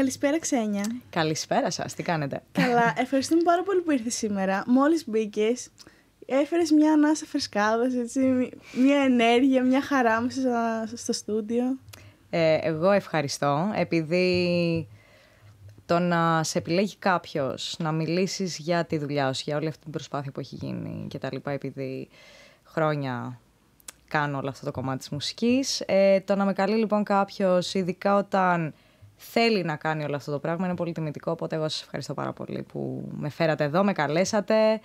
Καλησπέρα, Ξένια. Καλησπέρα σας, τι κάνετε; Καλά, ευχαριστούμε πάρα πολύ που ήρθες σήμερα. Μόλις μπήκες, έφερες μια ανάσα φρεσκάδας, μια ενέργεια, μια χαρά μέσα στο στούντιο. Ε, εγώ ευχαριστώ, επειδή το να σε επιλέγει κάποιος να μιλήσεις για τη δουλειά σου, για όλη αυτή την προσπάθεια που έχει γίνει και τα λοιπά, επειδή χρόνια κάνω όλο αυτό το κομμάτι της μουσικής. Ε, το να με καλεί λοιπόν κάποιος, ειδικά όταν θέλει να κάνει όλο αυτό το πράγμα, είναι πολύ τιμητικό, οπότε εγώ σας ευχαριστώ πάρα πολύ που με φέρατε εδώ, με καλέσατε.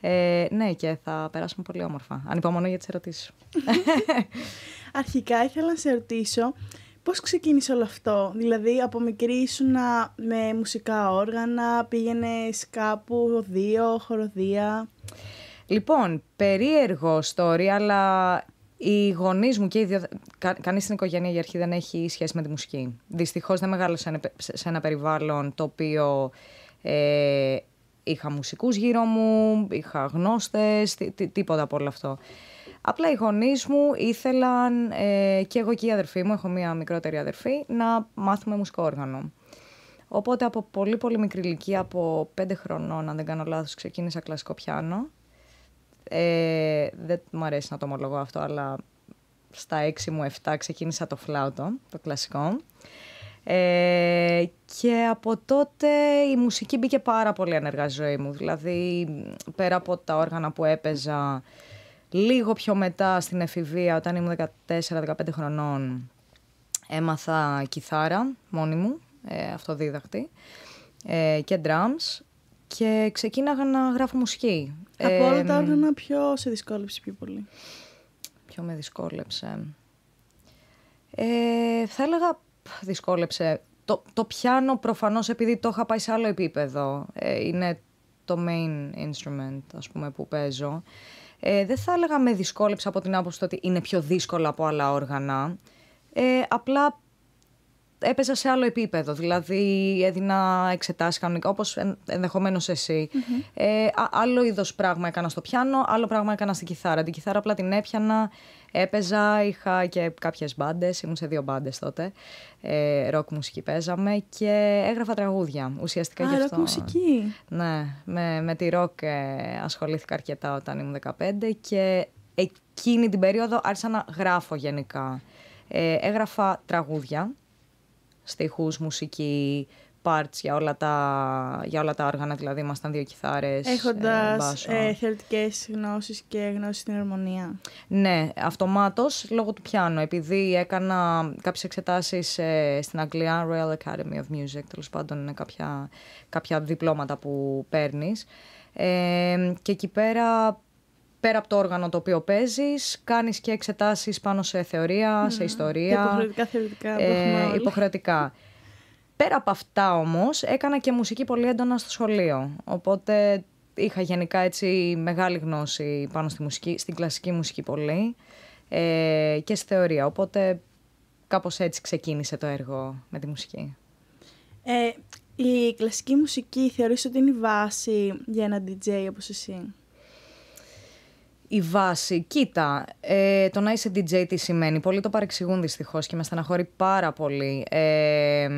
Ε, ναι, και θα περάσουμε πολύ όμορφα. Ανυπομονώ για τις ερωτήσεις Αρχικά ήθελα να σε ρωτήσω Πώς ξεκίνησε όλο αυτό, δηλαδή από μικρή ήσουν με μουσικά όργανα, πήγαινες κάπου, δύο, χοροδία; Λοιπόν, περίεργο story, αλλά οι γονείς μου και οι δύο. Κα, Κανείς στην οικογένεια για αρχή δεν έχει σχέση με τη μουσική. Δυστυχώς δεν μεγάλωσα σε ένα περιβάλλον το οποίο ε, είχα μουσικούς γύρω μου, είχα γνώστες, τίποτα από όλο αυτό. Απλά οι γονείς μου ήθελαν, ε, και εγώ και η αδερφή μου, έχω μία μικρότερη αδερφή, να μάθουμε μουσικό όργανο. Οπότε από πολύ πολύ μικρή ηλικία, από πέντε χρονών, αν δεν κάνω λάθος, ξεκίνησα κλασικό πιάνο. Ε, δεν μου αρέσει να το ομολογώ αυτό, αλλά στα έξι μου 7 ξεκίνησα το φλάουτο, το κλασικό. Ε, και από τότε η μουσική μπήκε πάρα πολύ ενεργά στη ζωή μου. Δηλαδή, πέρα από τα όργανα που έπαιζα, Λίγο πιο μετά στην εφηβεία, όταν ήμουν 14-15 χρονών, έμαθα κιθάρα μόνη μου, ε, αυτοδίδαχτη, ε, και drums και ξεκίναγα να γράφω μουσική. Από όλα τα όργανα ποιο σε δυσκόλεψε πιο πολύ; Ποιο με δυσκόλεψε; Ε, θα έλεγα δυσκόλεψε. Το, το πιάνο προφανώς επειδή το είχα πάει σε άλλο επίπεδο. Ε, είναι το main instrument ας πούμε που παίζω. Ε, δεν θα έλεγα με δυσκόλεψε από την άποψη ότι είναι πιο δύσκολο από άλλα όργανα. Ε, απλά έπαιζα σε άλλο επίπεδο. Δηλαδή έδινα εξετάσεις κανονικά, όπως ενδεχομένως Ε, άλλο είδος πράγμα έκανα στο πιάνο, άλλο πράγμα έκανα στην κιθάρα. Την κιθάρα απλά την έπιανα, έπαιζα, είχα και κάποιες μπάντες. Ήμουν σε δύο μπάντες τότε. Ε, ροκ μουσική παίζαμε και έγραφα τραγούδια. Ουσιαστικά γι' αυτό. μουσική. Ναι, με, με τη ροκ ε, ασχολήθηκα αρκετά όταν ήμουν 15 και εκείνη την περίοδο άρχισα να γράφω γενικά. Ε, έγραφα τραγούδια στίχους, μουσική, parts για όλα τα, για όλα τα όργανα, δηλαδή ήμασταν δύο κιθάρες, Έχοντας ε, ε, θεωρητικές γνώσεις και γνώσεις στην αρμονία. Ναι, αυτομάτως λόγω του πιάνου, επειδή έκανα κάποιες εξετάσεις ε, στην Αγγλία, Royal Academy of Music, τέλος πάντων είναι κάποια, κάποια διπλώματα που παίρνεις. Ε, και εκεί πέρα πέρα από το όργανο το οποίο παίζεις, κάνεις και εξετάσεις πάνω σε θεωρία, σε ιστορία. Υποχρεωτικά θεωρητικά. Ε, υποχρεωτικά. Πέρα από αυτά όμως, έκανα και μουσική πολύ έντονα στο σχολείο. Οπότε είχα γενικά έτσι μεγάλη γνώση πάνω στη μουσική, στην κλασική μουσική πολύ ε, και στη θεωρία. Οπότε κάπως έτσι ξεκίνησε το έργο με τη μουσική. Ε, η κλασική μουσική θεωρείς ότι είναι η βάση για ένα DJ όπως εσύ; Η βάση. Κοίτα, ε, το να είσαι DJ τι σημαίνει; Πολλοί το παρεξηγούν δυστυχώς και με στεναχωρεί πάρα πολύ ε,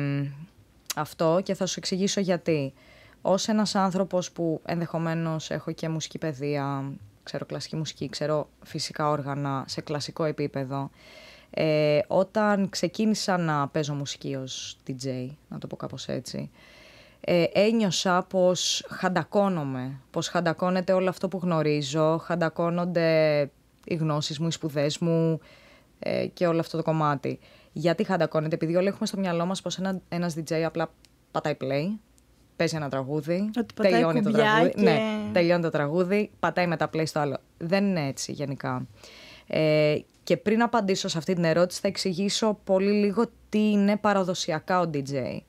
αυτό και θα σου εξηγήσω γιατί. Ω ένας άνθρωπος που ενδεχομένως έχω και μουσική παιδεία, ξέρω κλασική μουσική, ξέρω φυσικά όργανα σε κλασικό επίπεδο. Ε, όταν ξεκίνησα να παίζω μουσική ως DJ, να το πω κάπως έτσι, ε, ένιωσα πως χαντακώνομαι, πως χαντακώνεται όλο αυτό που γνωρίζω, χαντακώνονται οι γνώσεις μου, οι σπουδές μου ε, και όλο αυτό το κομμάτι. Γιατί χαντακώνεται, επειδή όλοι έχουμε στο μυαλό μας πως ένα, ένας DJ απλά πατάει play, παίζει ένα τραγούδι, τελειώνει το τραγούδι. Και... Ναι, τελειώνει το τραγούδι, πατάει μετά play στο άλλο. Δεν είναι έτσι γενικά. Ε, και πριν απαντήσω σε αυτή την ερώτηση θα εξηγήσω πολύ λίγο τι είναι παραδοσιακά ο DJ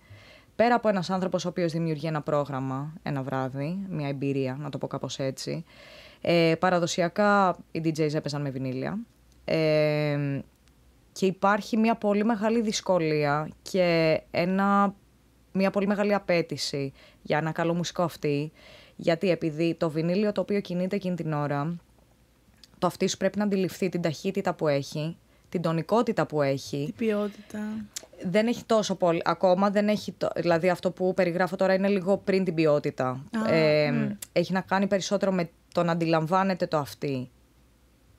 πέρα από ένας άνθρωπος ο οποίος δημιουργεί ένα πρόγραμμα ένα βράδυ, μια εμπειρία, να το πω κάπως έτσι, ε, παραδοσιακά οι DJs έπαιζαν με βινίλια. Ε, και υπάρχει μια πολύ μεγάλη δυσκολία και ένα, μια πολύ μεγάλη απέτηση για ένα καλό μουσικό αυτή, γιατί επειδή το βινίλιο το οποίο κινείται εκείνη την ώρα, το αυτή σου πρέπει να αντιληφθεί την ταχύτητα που έχει, την τονικότητα που έχει. Την ποιότητα. Δεν έχει τόσο πολύ. Ακόμα δεν έχει. Το, δηλαδή, αυτό που περιγράφω τώρα είναι λίγο πριν την ποιότητα. Α, ε, μμ. Έχει να κάνει περισσότερο με το να αντιλαμβάνεται το αυτή.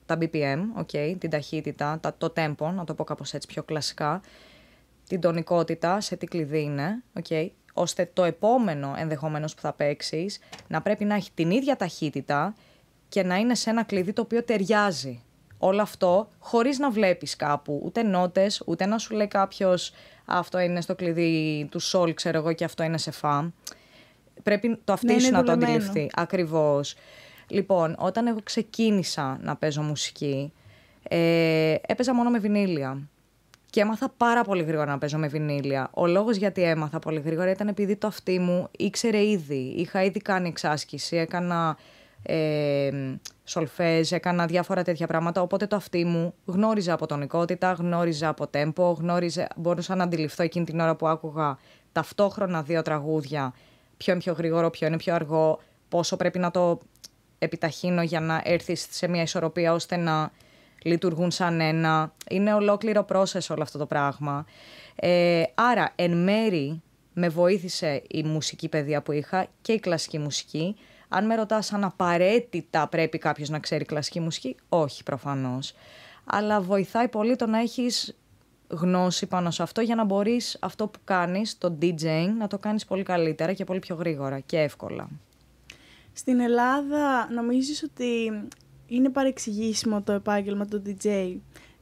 Τα BPM, okay, την ταχύτητα, τα, το tempo, να το πω κάπως έτσι πιο κλασικά. Την τονικότητα, σε τι κλειδί είναι, okay, ώστε το επόμενο ενδεχομένως που θα παίξεις να πρέπει να έχει την ίδια ταχύτητα και να είναι σε ένα κλειδί το οποίο ταιριάζει. Όλο αυτό χωρίς να βλέπεις κάπου ούτε νότες, ούτε να σου λέει κάποιος αυτό είναι στο κλειδί του σολ, ξέρω εγώ, και αυτό είναι σε φα. Πρέπει το αυτή Ναι, είναι σου να το δουλεμένο. αντιληφθεί. Ακριβώς. Λοιπόν, όταν εγώ ξεκίνησα να παίζω μουσική, ε, έπαιζα μόνο με βινίλια. Και έμαθα πάρα πολύ γρήγορα να παίζω με βινίλια. Ο λόγος γιατί έμαθα πολύ γρήγορα ήταν επειδή το αυτί μου ήξερε ήδη. Είχα ήδη κάνει εξάσκηση, έκανα ε, σολφέζ, έκανα διάφορα τέτοια πράγματα. Οπότε το αυτί μου γνώριζε από τονικότητα, γνώριζε από τέμπο, γνώριζε, μπορούσα να αντιληφθώ εκείνη την ώρα που άκουγα ταυτόχρονα δύο τραγούδια. Ποιο είναι πιο γρήγορο, ποιο είναι πιο αργό, πόσο πρέπει να το επιταχύνω για να έρθει σε μια ισορροπία ώστε να λειτουργούν σαν ένα. Είναι ολόκληρο process όλο αυτό το πράγμα. Ε, άρα, εν μέρη, με βοήθησε η μουσική παιδεία που είχα και η κλασική μουσική. Αν με ρωτάς αν απαραίτητα πρέπει κάποιος να ξέρει κλασική μουσική, όχι προφανώς. Αλλά βοηθάει πολύ το να έχεις γνώση πάνω σε αυτό για να μπορείς αυτό που κάνεις, το DJing, να το κάνεις πολύ καλύτερα και πολύ πιο γρήγορα και εύκολα. Στην Ελλάδα νομίζεις ότι είναι παρεξηγήσιμο το επάγγελμα του DJ.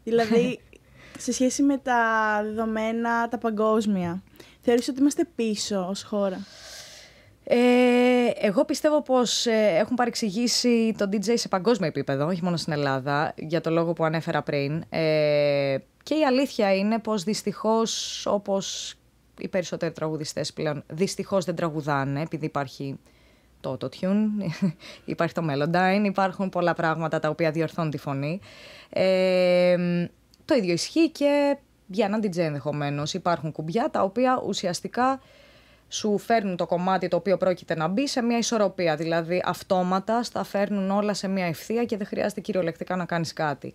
Δηλαδή, σε σχέση με τα δεδομένα, τα παγκόσμια. Θεωρείς ότι είμαστε πίσω ως χώρα; Ε, εγώ πιστεύω πως ε, έχουν παρεξηγήσει το DJ σε παγκόσμιο επίπεδο, όχι μόνο στην Ελλάδα, για το λόγο που ανέφερα πριν. Ε, και η αλήθεια είναι πως δυστυχώς, όπως οι περισσότεροι τραγουδιστές πλέον, δυστυχώς δεν τραγουδάνε, επειδή υπάρχει το autotune, υπάρχει το melodyne, υπάρχουν πολλά πράγματα τα οποία διορθώνουν τη φωνή. Ε, το ίδιο ισχύει και για έναν DJ ενδεχομένως. Υπάρχουν κουμπιά τα οποία ουσιαστικά σου φέρνουν το κομμάτι το οποίο πρόκειται να μπει σε μια ισορροπία. Δηλαδή αυτόματα στα φέρνουν όλα σε μια ευθεία και δεν χρειάζεται κυριολεκτικά να κάνεις κάτι.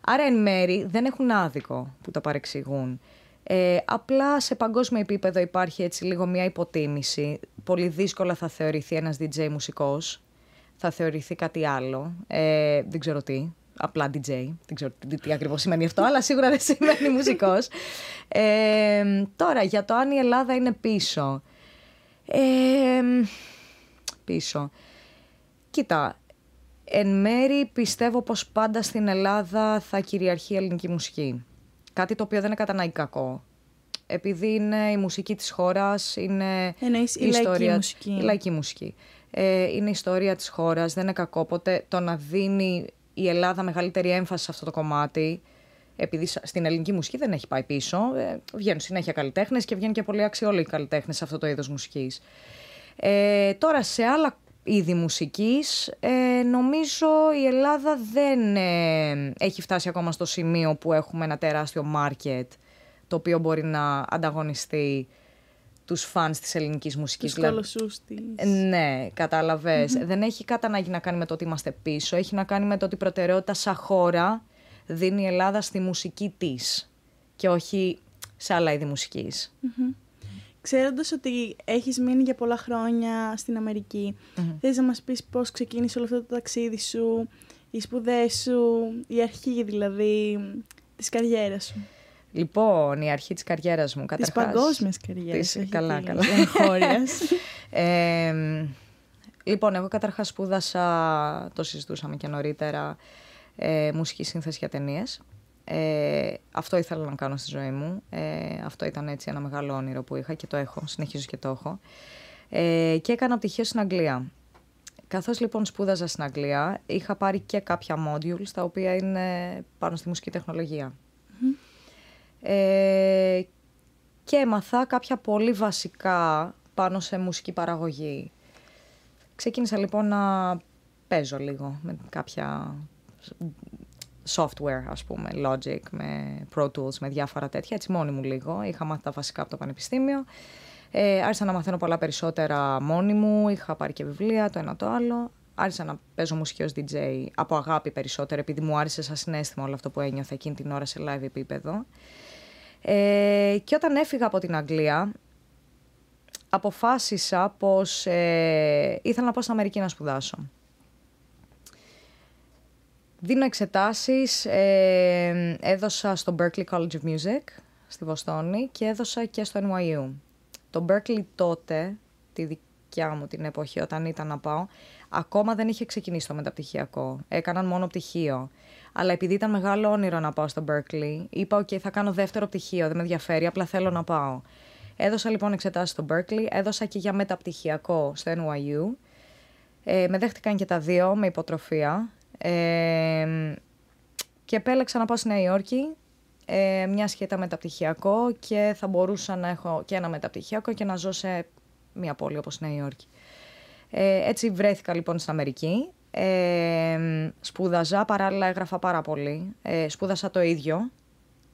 Άρα εν μέρη δεν έχουν άδικο που τα παρεξηγούν. Ε, απλά σε παγκόσμιο επίπεδο υπάρχει έτσι λίγο μια υποτίμηση. Πολύ δύσκολα θα θεωρηθεί ένας DJ μουσικός. Θα θεωρηθεί κάτι άλλο. Ε, δεν ξέρω τι. Απλά DJ. Δεν ξέρω τι, τι ακριβώς σημαίνει αυτό, αλλά σίγουρα δεν σημαίνει μουσικός. Ε, τώρα, για το αν η Ελλάδα είναι πίσω. Ε, πίσω. Κοίτα, εν μέρη πιστεύω πως πάντα στην Ελλάδα θα κυριαρχεί η ελληνική μουσική. Κάτι το οποίο δεν είναι κατά ανάγκη κακό. Επειδή είναι η μουσική της χώρας, είναι Εννοείς η λαϊκή μουσική. Η λαϊκή μουσική. Ε, είναι η ιστορία της χώρας, δεν είναι κακό. Οπότε το να δίνει η Ελλάδα μεγαλύτερη έμφαση σε αυτό το κομμάτι, επειδή σα- στην ελληνική μουσική δεν έχει πάει πίσω, ε, βγαίνουν συνέχεια καλλιτέχνες και βγαίνουν και πολύ αξιόλογοι καλλιτέχνες σε αυτό το είδος μουσικής. Ε, τώρα σε άλλα είδη μουσικής ε, νομίζω η Ελλάδα δεν ε, έχει φτάσει ακόμα στο σημείο που έχουμε ένα τεράστιο market το οποίο μπορεί να ανταγωνιστεί τους φανς της ελληνικής μουσικής. Τους Δηλαδή- κολοσσούς της. ε, Ναι, καταλαβες. Δεν έχει κατά ανάγκη να κάνει με το ότι είμαστε πίσω. Έχει να κάνει με το ότι η προτεραιότητα σαν χώρα δίνει η Ελλάδα στη μουσική της και όχι σε άλλα είδη μουσικής. Ξέροντας ότι έχεις μείνει για πολλά χρόνια στην αμερικη θες να μας πεις πώς ξεκίνησε όλο αυτό το ταξίδι σου, οι σπουδές σου, η αρχή δηλαδή της καριέρας σου; Λοιπόν, η αρχή της καριέρας μου, Της καταρχάς... παγκόσμιας καριέρας, της- όχι καλά, της καλά. εγχώριας. Ε, λοιπόν, εγώ καταρχάς σπούδασα, το συζητούσαμε και νωρίτερα, ε, μουσικής σύνθεσης για ταινίες. Ε, αυτό ήθελα να κάνω στη ζωή μου. Ε, αυτό ήταν έτσι ένα μεγάλο όνειρο που είχα και το έχω, συνεχίζω και το έχω. Ε, και έκανα πτυχίο στην Αγγλία. Καθώς λοιπόν σπούδαζα στην Αγγλία, είχα πάρει και κάποια modules τα οποία είναι πάνω στη μουσική τεχνολογία. Ε, και έμαθα κάποια πολύ βασικά πάνω σε μουσική παραγωγή. Ξεκίνησα λοιπόν να παίζω λίγο με κάποια software, ας πούμε, Logic, με Pro Tools, με διάφορα τέτοια, έτσι μόνη μου λίγο. Είχα μάθει τα βασικά από το πανεπιστήμιο. Ε, άρχισα να μαθαίνω πολλά περισσότερα μόνη μου, είχα πάρει και βιβλία, το ένα το άλλο. άρχισα να παίζω μουσική ως DJ από αγάπη περισσότερο, επειδή μου άρεσε σαν συνέστημα όλο αυτό που ένιωθα εκείνη την ώρα σε live επίπεδο. Ε, και όταν έφυγα από την Αγγλία, αποφάσισα πως ε, ήθελα να πάω στην Αμερική να σπουδάσω. Δίνω εξετάσεις, ε, έδωσα στο Berkeley College of Music στη Βοστόνη και έδωσα και στο NYU. Το Berkeley τότε, τη δικιά μου την εποχή όταν ήταν να πάω, ακόμα δεν είχε ξεκινήσει το μεταπτυχιακό. Έκαναν μόνο πτυχίο. Αλλά επειδή ήταν μεγάλο όνειρο να πάω στο Berkeley, είπα: OK, θα κάνω δεύτερο πτυχίο, δεν με ενδιαφέρει, απλά θέλω να πάω. Έδωσα λοιπόν εξετάσεις στο Berkeley, έδωσα και για μεταπτυχιακό στο NYU. Ε, με δέχτηκαν και τα δύο με υποτροφία. Ε, και επέλεξα να πάω στη Νέα Υόρκη, ε, μια σχέτα μεταπτυχιακό και θα μπορούσα να έχω και ένα μεταπτυχιακό και να ζω σε μια πόλη όπως Νέα Υόρκη. Ε, έτσι βρέθηκα λοιπόν στην Αμερική. Ε, σπούδαζα, παράλληλα έγραφα πάρα πολύ. Ε, σπούδασα το ίδιο,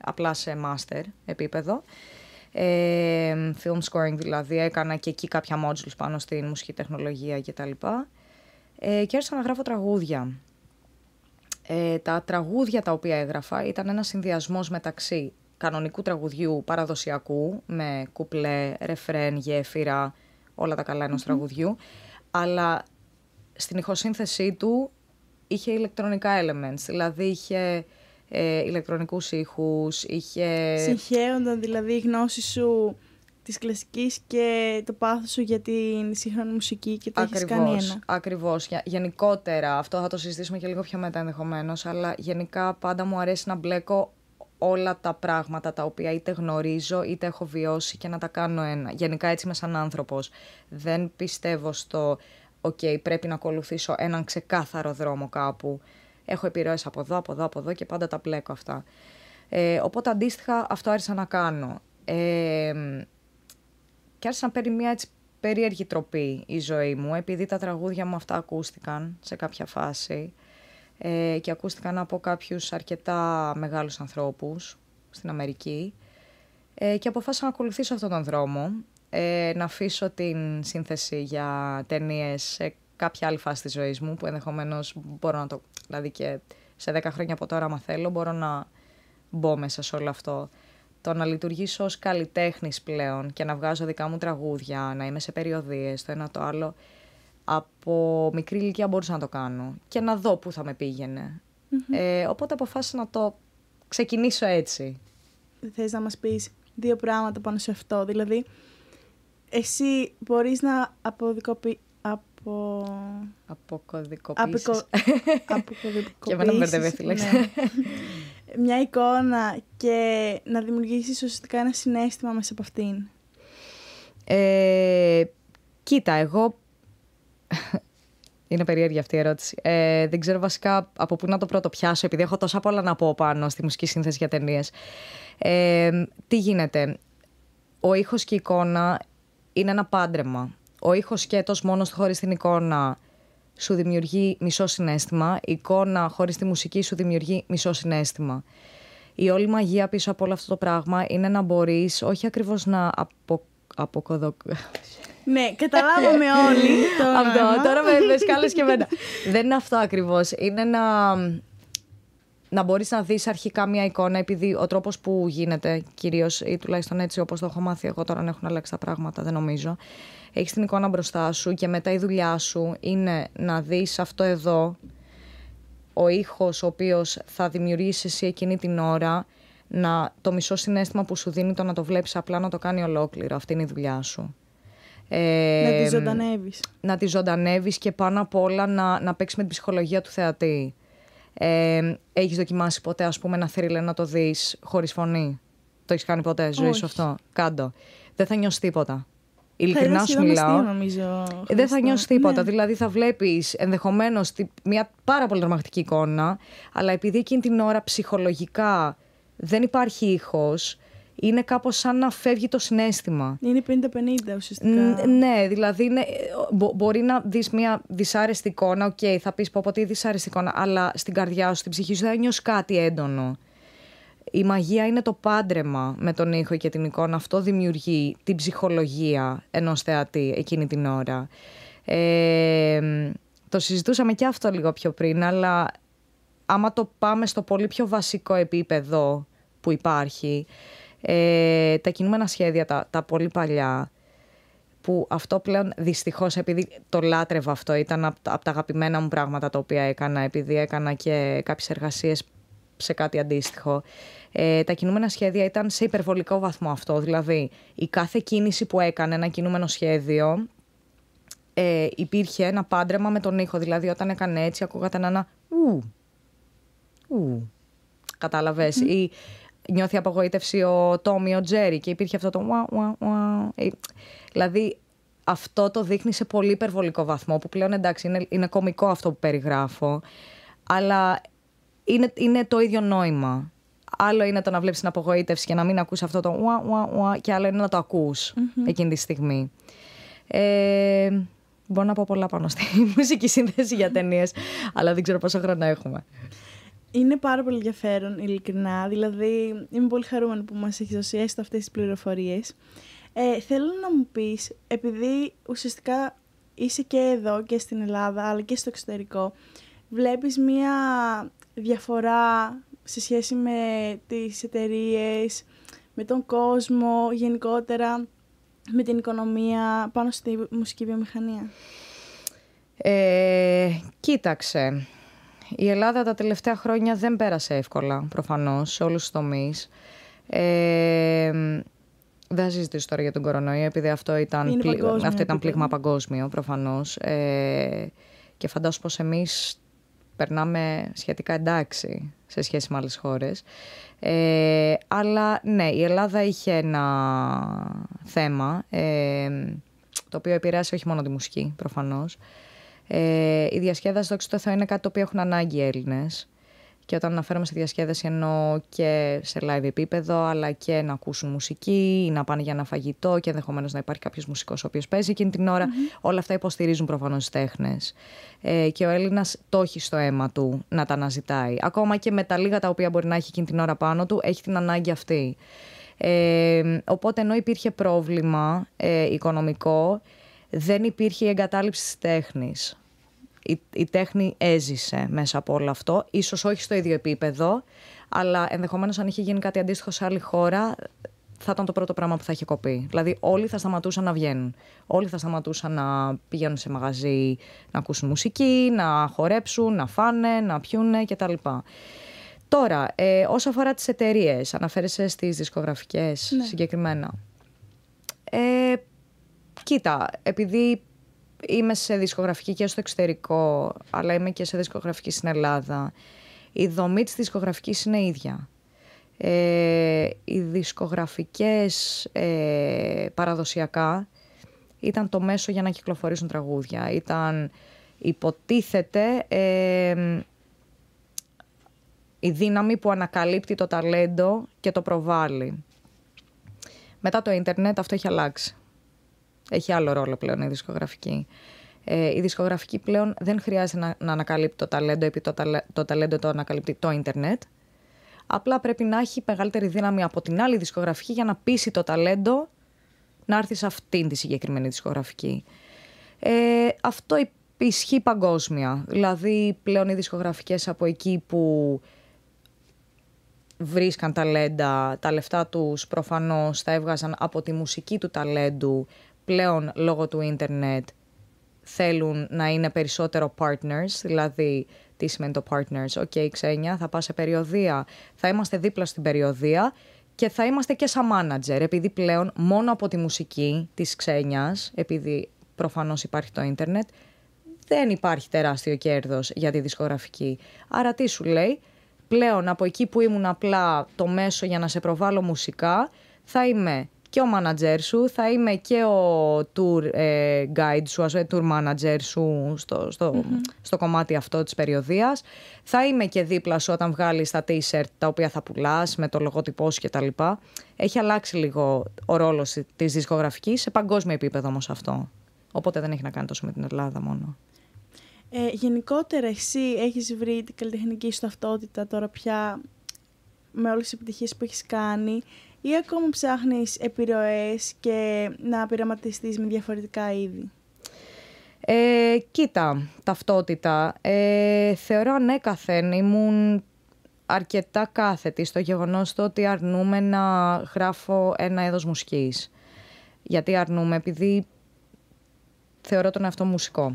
απλά σε master επίπεδο. Ε, film scoring δηλαδή, έκανα και εκεί κάποια modules πάνω στην μουσική τεχνολογία κτλ. Ε, και άρχισα να γράφω τραγούδια. Ε, τα τραγούδια τα οποία έγραφα ήταν ένας συνδυασμός μεταξύ κανονικού τραγουδιού παραδοσιακού με κουπλέ, ρεφρέν, γέφυρα, όλα τα καλά τραγουδιού, αλλά στην ηχοσύνθεσή του είχε ηλεκτρονικά elements, δηλαδή είχε ε, ηλεκτρονικούς ήχους, είχε... Συγχέονταν δηλαδή η γνώση σου της κλασικής και το πάθος σου για την σύγχρονη μουσική και το ακριβώς, έχεις κάνει ένα. Ακριβώς. Γενικότερα, αυτό θα το συζητήσουμε και λίγο πιο μετά ενδεχομένως, αλλά γενικά πάντα μου αρέσει να μπλέκω όλα τα πράγματα τα οποία είτε γνωρίζω είτε έχω βιώσει και να τα κάνω ένα. Γενικά έτσι είμαι σαν άνθρωπος. Δεν πιστεύω στο «ΟΚ, πρέπει να ακολουθήσω έναν ξεκάθαρο δρόμο κάπου». Έχω επιρροές από εδώ, από εδώ, από εδώ και πάντα τα πλέκω αυτά. Ε, οπότε αντίστοιχα αυτό άρχισα να κάνω. Ε, και άρχισα να παίρνει μια έτσι περίεργη τροπή η ζωή μου, επειδή τα τραγούδια μου αυτά ακούστηκαν σε κάποια φάση ε, και ακούστηκαν από κάποιους αρκετά μεγάλους ανθρώπους στην Αμερική ε, και αποφάσισα να ακολουθήσω αυτόν τον δρόμο, ε, να αφήσω την σύνθεση για ταινίες σε κάποια άλλη φάση της ζωής μου που ενδεχομένως μπορώ να το, δηλαδή και σε 10 χρόνια από τώρα άμα θέλω μπορώ να μπω μέσα σε όλο αυτό. Το να λειτουργήσω ως καλλιτέχνης πλέον και να βγάζω δικά μου τραγούδια, να είμαι σε περιοδίες, το ένα το άλλο, από μικρή ηλικία μπορούσα να το κάνω και να δω πού θα με πηγαινε Ε, οπότε αποφάσισα να το ξεκινήσω έτσι. Θες να μας πεις δύο πράγματα πάνω σε αυτό, δηλαδή εσύ μπορείς να αποδικοποιήσεις από... Αποκωδικοποιήσεις. Αποκο... Αποκωδικοποιήσεις. Και εμένα μπερδεύει ναι. Μια εικόνα και να δημιουργήσεις ουσιαστικά ένα συνέστημα μέσα από αυτήν; Ε, κοίτα, εγώ είναι περίεργη αυτή η ερώτηση. Ε, δεν ξέρω βασικά από πού να το πρώτο πιάσω, επειδή έχω τόσα πολλά να πω πάνω στη μουσική σύνθεση για ταινίες. Ε, τι γίνεται; Ο ήχος και η εικόνα είναι ένα πάντρεμα. Ο ήχος σκέτος μόνος χωρίς την εικόνα σου δημιουργεί μισό συνέστημα. Η εικόνα χωρίς τη μουσική σου δημιουργεί μισό συνέστημα. Η όλη μαγεία πίσω από όλο αυτό το πράγμα είναι να μπορείς όχι ακριβώς να απο... αποκοδο... Ναι, καταλάβαμε όλοι. αυτό, τώρα με, με σκάλες και εμένα. Δεν είναι αυτό ακριβώς. Είναι να, να μπορείς να δεις αρχικά μια εικόνα επειδή ο τρόπος που γίνεται κυρίως ή τουλάχιστον έτσι όπως το έχω μάθει εγώ τώρα έχουν αλλάξει τα πράγματα δεν νομίζω έχεις την εικόνα μπροστά σου και μετά η δουλειά σου είναι να δεις αυτό εδώ ο ήχος ο οποίος θα δημιουργήσει εσύ εκείνη την ώρα να, το μισό συνέστημα που σου δίνει το να το βλέπεις απλά να το κάνει ολόκληρο αυτή είναι η δουλειά σου ε, να τη ζωντανεύεις. Να τη ζωντανεύεις και πάνω απ' όλα να, να παίξεις με την ψυχολογία του θεατή. Ε, έχεις δοκιμάσει ποτέ, ας πούμε, ένα θρύλε να το δεις χωρίς φωνή; Το έχεις κάνει ποτέ, ζωή σου αυτό; Κάντο. Δεν θα νιώσεις τίποτα. Ειλικρινά σου μιλάω. νομίζω, δεν θα νιώσεις τίποτα. Ναι. Δηλαδή θα βλέπεις ενδεχομένως μια πάρα πολύ τρομακτική εικόνα, αλλά επειδή εκείνη την ώρα ψυχολογικά δεν υπάρχει ήχος, είναι κάπως σαν να φεύγει το συναίσθημα. Είναι 50-50 ουσιαστικά. ναι, δηλαδή είναι, μπορεί να δεις μια δυσάρεστη εικόνα, OK, okay, θα πεις πω πω τι δυσάρεστη εικόνα, αλλά στην καρδιά σου, στην ψυχή σου θα νιώσεις κάτι έντονο. Η μαγεία είναι το πάντρεμα με τον ήχο και την εικόνα. Αυτό δημιουργεί την ψυχολογία ενός θεατή εκείνη την ώρα. Ε, το συζητούσαμε και αυτό λίγο πιο πριν, αλλά άμα το πάμε στο πολύ πιο βασικό επίπεδο που υπάρχει, ε, τα κινούμενα σχέδια, τα, τα πολύ παλιά, που αυτό πλέον δυστυχώς επειδή το λάτρευα αυτό ήταν από, από τα αγαπημένα μου πράγματα τα οποία έκανα επειδή έκανα και κάποιες εργασίες σε κάτι αντίστοιχο ε, τα κινούμενα σχέδια ήταν σε υπερβολικό βαθμό αυτό. Δηλαδή η κάθε κίνηση που έκανε ένα κινούμενο σχέδιο ε, υπήρχε ένα πάντρεμα με τον ήχο. Δηλαδή όταν έκανε έτσι ακούγατε ένα ου, ου καταλαβες ή νιώθει απογοήτευση ο Τόμι, ο Τζέρι και υπήρχε αυτό το ε, Δηλαδή αυτό το δείχνει σε πολύ υπερβολικό βαθμό που πλέον εντάξει είναι, είναι κομικό αυτό που περιγράφω αλλά είναι, είναι το ίδιο νόημα. Άλλο είναι το να βλέπεις την απογοήτευση και να μην ακούς αυτό το ουα, ουα, ουα, και άλλο είναι να το ακούς εκείνη τη στιγμή. Ε, μπορώ να πω πολλά πάνω στη μουσική σύνθεση για ταινίες, αλλά δεν ξέρω πόσο χρόνο έχουμε. Είναι πάρα πολύ ενδιαφέρον, ειλικρινά. Δηλαδή, είμαι πολύ χαρούμενη που μας έχεις δώσει έστω αυτές τις πληροφορίες. Ε, θέλω να μου πεις, επειδή ουσιαστικά είσαι και εδώ και στην Ελλάδα, αλλά και στο εξωτερικό, βλέπεις μία διαφορά σε σχέση με τις εταιρείες, με τον κόσμο, γενικότερα με την οικονομία πάνω στη μουσική βιομηχανία; Ε, κοίταξε, η Ελλάδα τα τελευταία χρόνια δεν πέρασε εύκολα, προφανώς, σε όλους τους τομείς. Ε, δεν θα συζητήσω τώρα για τον κορονοϊό, επειδή αυτό ήταν, πλη... αυτό ήταν πλήγμα παγκόσμιο, προφανώς. Ε, και φαντάζομαι πως εμείς περνάμε σχετικά εντάξει σε σχέση με άλλες χώρες. Ε, αλλά ναι, η Ελλάδα είχε ένα θέμα, ε, το οποίο επηρέασε όχι μόνο τη μουσική, προφανώς. Ε, η διασκέδαση, δόξα τω Θεώ, είναι κάτι το οποίο έχουν ανάγκη οι Έλληνες. Και όταν αναφέρομαι σε διασκέδαση εννοώ και σε live επίπεδο, αλλά και να ακούσουν μουσική ή να πάνε για ένα φαγητό και ενδεχομένως να υπάρχει κάποιος μουσικός ο οποίος παίζει εκείνη την ώρα. Όλα αυτά υποστηρίζουν προφανώς τις τέχνες. Ε, και ο Έλληνας το έχει στο αίμα του να τα αναζητάει. Ακόμα και με τα λίγα τα οποία μπορεί να έχει εκείνη την ώρα πάνω του, έχει την ανάγκη αυτή. Ε, οπότε ενώ υπήρχε πρόβλημα ε, οικονομικό, δεν υπήρχε η εγκατάλειψη της τέχνης η, η τέχνη έζησε μέσα από όλο αυτό. Ίσως όχι στο ίδιο επίπεδο, αλλά ενδεχομένως αν είχε γίνει κάτι αντίστοιχο σε άλλη χώρα, θα ήταν το πρώτο πράγμα που θα είχε κοπεί. Δηλαδή όλοι θα σταματούσαν να βγαίνουν. Όλοι θα σταματούσαν να πηγαίνουν σε μαγαζί, να ακούσουν μουσική, να χορέψουν, να φάνε, να πιούνε κτλ. Τώρα, ε, όσο αφορά τις εταιρείες, αναφέρεσαι στις δισκογραφικές ναι. συγκεκριμένα. Ε, κοίτα, επειδή είμαι σε δισκογραφική και στο εξωτερικό, αλλά είμαι και σε δισκογραφική στην Ελλάδα. Η δομή της δισκογραφικής είναι ίδια. Ε, οι δισκογραφικές ε, παραδοσιακά ήταν το μέσο για να κυκλοφορήσουν τραγούδια. Ήταν υποτίθεται ε, η δύναμη που ανακαλύπτει το ταλέντο και το προβάλλει. Μετά το ίντερνετ αυτό έχει αλλάξει. Έχει άλλο ρόλο πλέον η δισκογραφική. Ε, η δισκογραφική πλέον δεν χρειάζεται να, να ανακαλύπτει το ταλέντο επειδή το, το ταλέντο το ανακαλύπτει το ίντερνετ. Απλά πρέπει να έχει μεγαλύτερη δύναμη από την άλλη δισκογραφική για να πείσει το ταλέντο να έρθει σε αυτήν τη συγκεκριμένη δισκογραφική. Ε, αυτό ισχύει παγκόσμια. Δηλαδή πλέον οι δισκογραφικές από εκεί που βρίσκαν ταλέντα, τα λεφτά τους προφανώς θα έβγαζαν από τη μουσική του ταλέντου πλέον λόγω του ίντερνετ θέλουν να είναι περισσότερο partners, δηλαδή τι σημαίνει το partners, OK okay, Ξένια, θα πάω σε περιοδεία, θα είμαστε δίπλα στην περιοδεία και θα είμαστε και σαν manager, επειδή πλέον μόνο από τη μουσική της Ξένιας, επειδή προφανώς υπάρχει το ίντερνετ, δεν υπάρχει τεράστιο κέρδος για τη δισκογραφική. Άρα τι σου λέει, πλέον από εκεί που ήμουν απλά το μέσο για να σε προβάλλω μουσικά, θα είμαι και ο manager σου, θα είμαι και ο tour ε, guide σου, ο tour manager σου στο, στο, στο κομμάτι αυτό της περιοδίας. Θα είμαι και δίπλα σου όταν βγάλεις τα t-shirt τα οποία θα πουλάς με το λογότυπό σου κτλ. Έχει αλλάξει λίγο ο ρόλος της δισκογραφικής σε παγκόσμιο επίπεδο όμως αυτό. Οπότε δεν έχει να κάνει τόσο με την Ελλάδα μόνο. Ε, γενικότερα εσύ έχεις βρει την καλλιτεχνική σου ταυτότητα τώρα πια με όλες τις επιτυχίες που έχεις κάνει ή ακόμα ψάχνεις επιρροές και να πειραματιστείς με διαφορετικά είδη; Ε, κοίτα, ταυτότητα. Ε, θεωρώ ανέκαθεν ήμουν αρκετά κάθετη στο γεγονός το ότι αρνούμε να γράφω ένα είδος μουσικής. Γιατί αρνούμε, επειδή θεωρώ τον εαυτό μουσικό.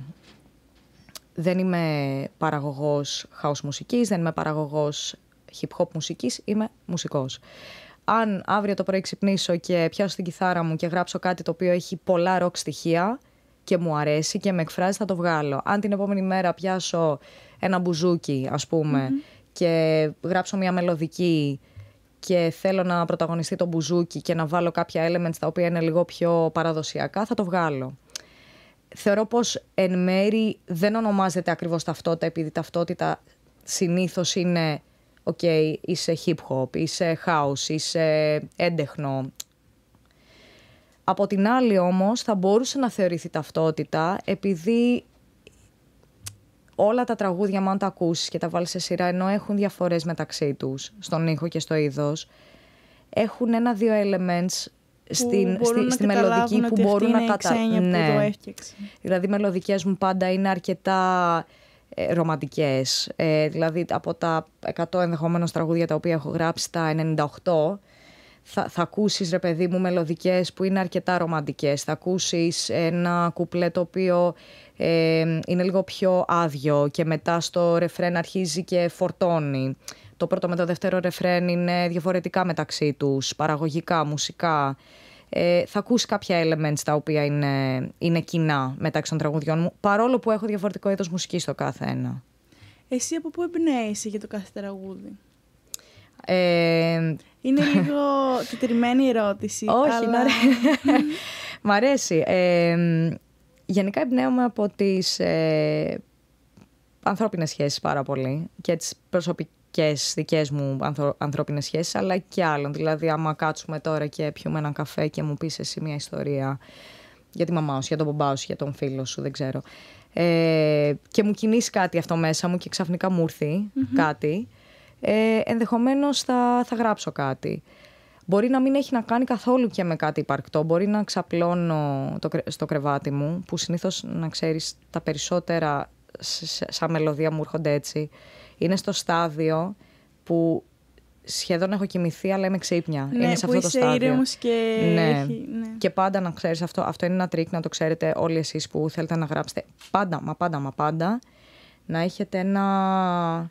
Δεν είμαι παραγωγός house μουσικής, δεν είμαι παραγωγός hip hop μουσικής, είμαι μουσικός. Αν αύριο το πρωί ξυπνήσω και πιάσω την κιθάρα μου και γράψω κάτι το οποίο έχει πολλά ροκ στοιχεία και μου αρέσει και με εκφράζει θα το βγάλω. Αν την επόμενη μέρα πιάσω ένα μπουζούκι ας πουμε και γράψω μια μελωδική και θέλω να πρωταγωνιστεί το μπουζούκι και να βάλω κάποια elements τα οποία είναι λίγο πιο παραδοσιακά, θα το βγάλω. Θεωρώ πως εν μέρη δεν ονομάζεται ακριβώς ταυτότητα επειδή ταυτότητα συνήθως είναι OK, okay, είσαι hip hop, είσαι house, είσαι έντεχνο. Από την άλλη όμως θα μπορούσε να θεωρηθεί ταυτότητα επειδή όλα τα τραγούδια, αν τα ακούσεις και τα βάλεις σε σειρά, ενώ έχουν διαφορές μεταξύ τους, στον ήχο και στο είδος, έχουν ένα-δύο elements στην, στη, στη μελωδική που μπορούν να καταλάβουν. Ναι. Δηλαδή, οι μελωδικές μου πάντα είναι αρκετά ε, ρομαντικές. Ε, δηλαδή, από τα 100 ενδεχομένω τραγούδια τα οποία έχω γράψει, τα 98 θα, θα ακούσεις ρε παιδί μου μελωδικές που είναι αρκετά ρομαντικές. Θα ακούσεις ένα κουπλέ το οποίο ε, είναι λίγο πιο άδειο και μετά στο ρεφρέν αρχίζει και φορτώνει. Το πρώτο με το δεύτερο ρεφρέν είναι διαφορετικά μεταξύ τους, παραγωγικά, μουσικά. Ε, θα ακούσει κάποια elements τα οποία είναι, είναι κοινά μεταξύ των τραγουδιών μου, παρόλο που έχω διαφορετικό είδος μουσικής στο κάθε ένα. Εσύ από πού εμπνέεσαι για το κάθε τραγούδι; Ε, είναι λίγο τετριμένη ερώτηση. Όχι, αλλά... Μ' αρέσει. Ε, γενικά εμπνέομαι από τις ε, ανθρώπινες σχέσεις πάρα πολύ και τις προσωπικές δικές μου ανθρω, ανθρώπινες σχέσεις αλλά και άλλων. Δηλαδή άμα κάτσουμε τώρα και πιούμε έναν καφέ και μου πεις εσύ μια ιστορία για τη μαμά σου, για τον μπαμπά σου, για τον φίλο σου, δεν ξέρω. Ε, και μου κινήσει κάτι αυτό μέσα μου και ξαφνικά μου έρθει κάτι ε, ενδεχομένως θα, θα γράψω κάτι. Μπορεί να μην έχει να κάνει καθόλου και με κάτι υπαρκτό. Μπορεί να ξαπλώνω το, στο κρεβάτι μου, που συνήθως, να ξέρεις, τα περισσότερα σαν μελωδία μου έρχονται έτσι. Είναι στο στάδιο που σχεδόν έχω κοιμηθεί, αλλά είμαι ξύπνια. Ναι, είναι σε αυτό το στάδιο. και... Ναι. Έχει, ναι. Και πάντα να ξέρεις αυτό, αυτό είναι ένα τρικ να το ξέρετε όλοι εσείς που θέλετε να γράψετε. Πάντα, μα πάντα, μα πάντα, να έχετε ένα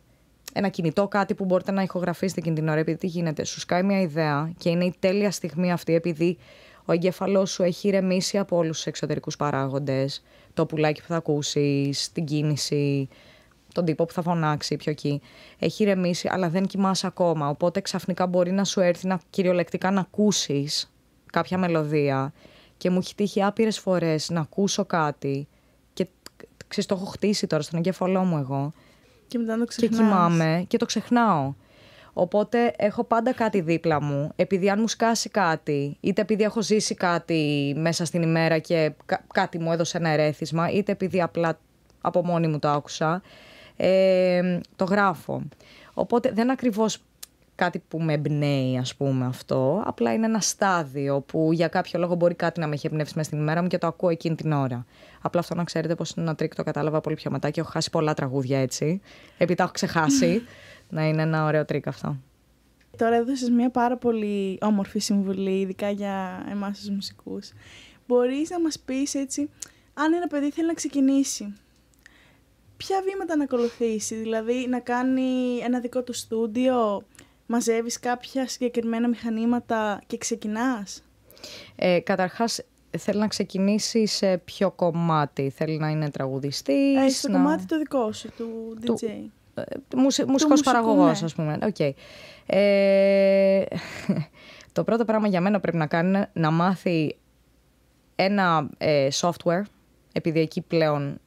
ένα κινητό, κάτι που μπορείτε να ηχογραφήσετε εκείνη την ώρα. Επειδή τι γίνεται, σου σκάει μια ιδέα και είναι η τέλεια στιγμή αυτή, επειδή ο εγκέφαλός σου έχει ηρεμήσει από όλους τους εξωτερικούς παράγοντες. Το πουλάκι που θα ακούσεις, την κίνηση, τον τύπο που θα φωνάξει πιο εκεί. Έχει ηρεμήσει, αλλά δεν κοιμάσαι ακόμα. Οπότε ξαφνικά μπορεί να σου έρθει να κυριολεκτικά να ακούσεις κάποια μελωδία. Και μου έχει τύχει άπειρες φορές να ακούσω κάτι. Και ξέρεις, το έχω χτίσει τώρα στον εγκέφαλό μου εγώ. Και μετά το Και κοιμάμαι και το ξεχνάω. Οπότε έχω πάντα κάτι δίπλα μου. Επειδή αν μου σκάσει κάτι, είτε επειδή έχω ζήσει κάτι μέσα στην ημέρα και κάτι μου έδωσε ένα ερέθισμα, είτε επειδή απλά από μόνη μου το άκουσα, ε, το γράφω. Οπότε δεν ακριβώς κάτι που με εμπνέει, ας πούμε, αυτό. Απλά είναι ένα στάδιο που για κάποιο λόγο μπορεί κάτι να με έχει εμπνεύσει μέσα στην ημέρα μου και το ακούω εκείνη την ώρα. Απλά αυτό να ξέρετε πως είναι ένα τρικ, το κατάλαβα πολύ πιο μετά και έχω χάσει πολλά τραγούδια έτσι. Επειδή τα έχω ξεχάσει. να είναι ένα ωραίο τρικ αυτό. Τώρα έδωσες μια πάρα πολύ όμορφη συμβουλή, ειδικά για εμάς τους μουσικούς. Μπορείς να μας πεις έτσι, αν ένα παιδί θέλει να ξεκινήσει, ποια βήματα να ακολουθήσει, δηλαδή να κάνει ένα δικό του στούντιο, μαζεύεις κάποια συγκεκριμένα μηχανήματα και ξεκινάς; Ε, καταρχάς, θέλει να ξεκινήσει σε ποιο κομμάτι; Θέλει να είναι τραγουδιστής. Ε, στο κομμάτι το δικό σου, του DJ. Του, ε, μουσικός παραγωγός, ναι. ας πούμε. Okay. Ε, το πρώτο πράγμα για μένα πρέπει να κάνει είναι να μάθει ένα ε, software, επειδή εκεί πλέον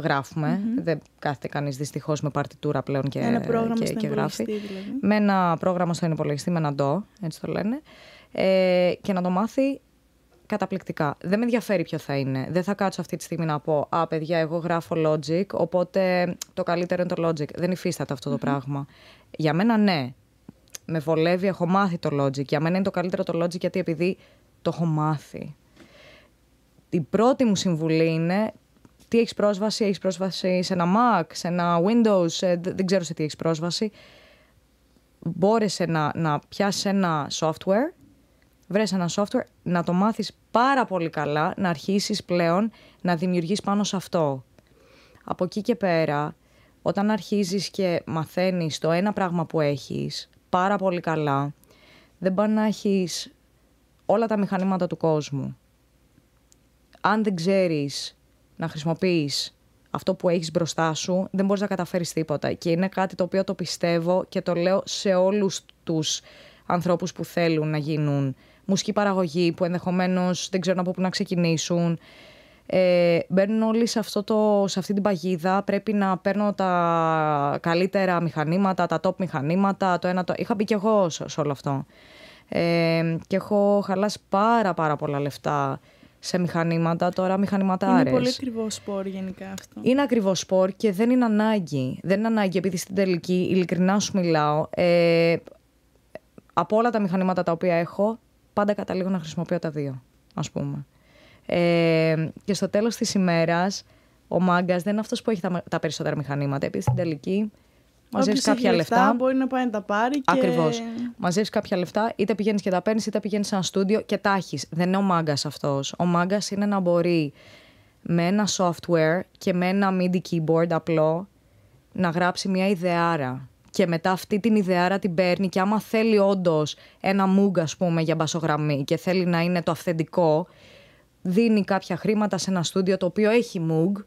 γραφουμε Δεν κάθεται κανείς δυστυχώς με παρτιτούρα πλέον και, ένα πρόγραμμα και, και γράφει. Δηλαδή. Με ένα πρόγραμμα στον υπολογιστή, με ένα DO, έτσι το λένε. Ε, και να το μάθει καταπληκτικά. Δεν με ενδιαφέρει ποιο θα είναι. Δεν θα κάτσω αυτή τη στιγμή να πω «Α, παιδιά, εγώ γράφω Logic, οπότε το καλύτερο είναι το Logic». Δεν υφίσταται αυτό το πράγμα. Για μένα ναι. Με βολεύει, έχω μάθει το Logic. Για μένα είναι το καλύτερο το Logic γιατί επειδή το έχω μάθει. Η πρώτη μου συμβουλή είναι Τι έχεις πρόσβαση, έχεις πρόσβαση σε ένα Mac, σε ένα Windows, ε, δεν ξέρω σε τι έχεις πρόσβαση. Μπόρεσε να, να πιάσεις ένα software, βρες ένα software, να το μάθεις πάρα πολύ καλά, να αρχίσεις πλέον να δημιουργείς πάνω σε αυτό. Από εκεί και πέρα, όταν αρχίζεις και μαθαίνεις το ένα πράγμα που έχεις πάρα πολύ καλά, δεν πάει να έχεις όλα τα μηχανήματα του κόσμου. Αν δεν ξέρεις να χρησιμοποιείς αυτό που έχεις μπροστά σου, δεν μπορείς να καταφέρεις τίποτα. Και είναι κάτι το οποίο το πιστεύω και το λέω σε όλους τους ανθρώπους που θέλουν να γίνουν μουσική παραγωγή, που ενδεχομένως δεν ξέρουν από πού να ξεκινήσουν. Ε, μπαίνουν όλοι σε, αυτό το, σε αυτή την παγίδα. Πρέπει να παίρνω τα καλύτερα μηχανήματα, τα top μηχανήματα. Το ένα, το... Είχα μπει κι εγώ σε, όλο αυτό. Ε, και έχω χαλάσει πάρα πάρα πολλά λεφτά σε μηχανήματα, τώρα μηχανηματάρες. Είναι πολύ ακριβό σπορ γενικά αυτό. Είναι ακριβό σπορ και δεν είναι ανάγκη. Δεν είναι ανάγκη επειδή στην τελική, ειλικρινά σου μιλάω, ε, από όλα τα μηχανήματα τα οποία έχω, πάντα καταλήγω να χρησιμοποιώ τα δύο, ας πούμε. Ε, και στο τέλος της ημέρας, ο μάγκας δεν είναι αυτός που έχει τα, τα περισσότερα μηχανήματα. Επειδή στην τελική μαζεύεις κάποια λεφτά. Μπορεί να πάει να τα πάρει. Και... Ακριβώς. Μαζεύεις κάποια λεφτά, είτε πηγαίνεις και τα παίρνεις, είτε πηγαίνεις σε ένα στούντιο και τα έχεις. Δεν είναι ο μάγκας αυτός. Ο μάγκας είναι να μπορεί με ένα software και με ένα MIDI keyboard απλό να γράψει μια ιδεάρα. Και μετά αυτή την ιδεάρα την παίρνει και άμα θέλει όντως ένα Moog ας πούμε για μπασογραμμή και θέλει να είναι το αυθεντικό, δίνει κάποια χρήματα σε ένα στούντιο το οποίο έχει Moog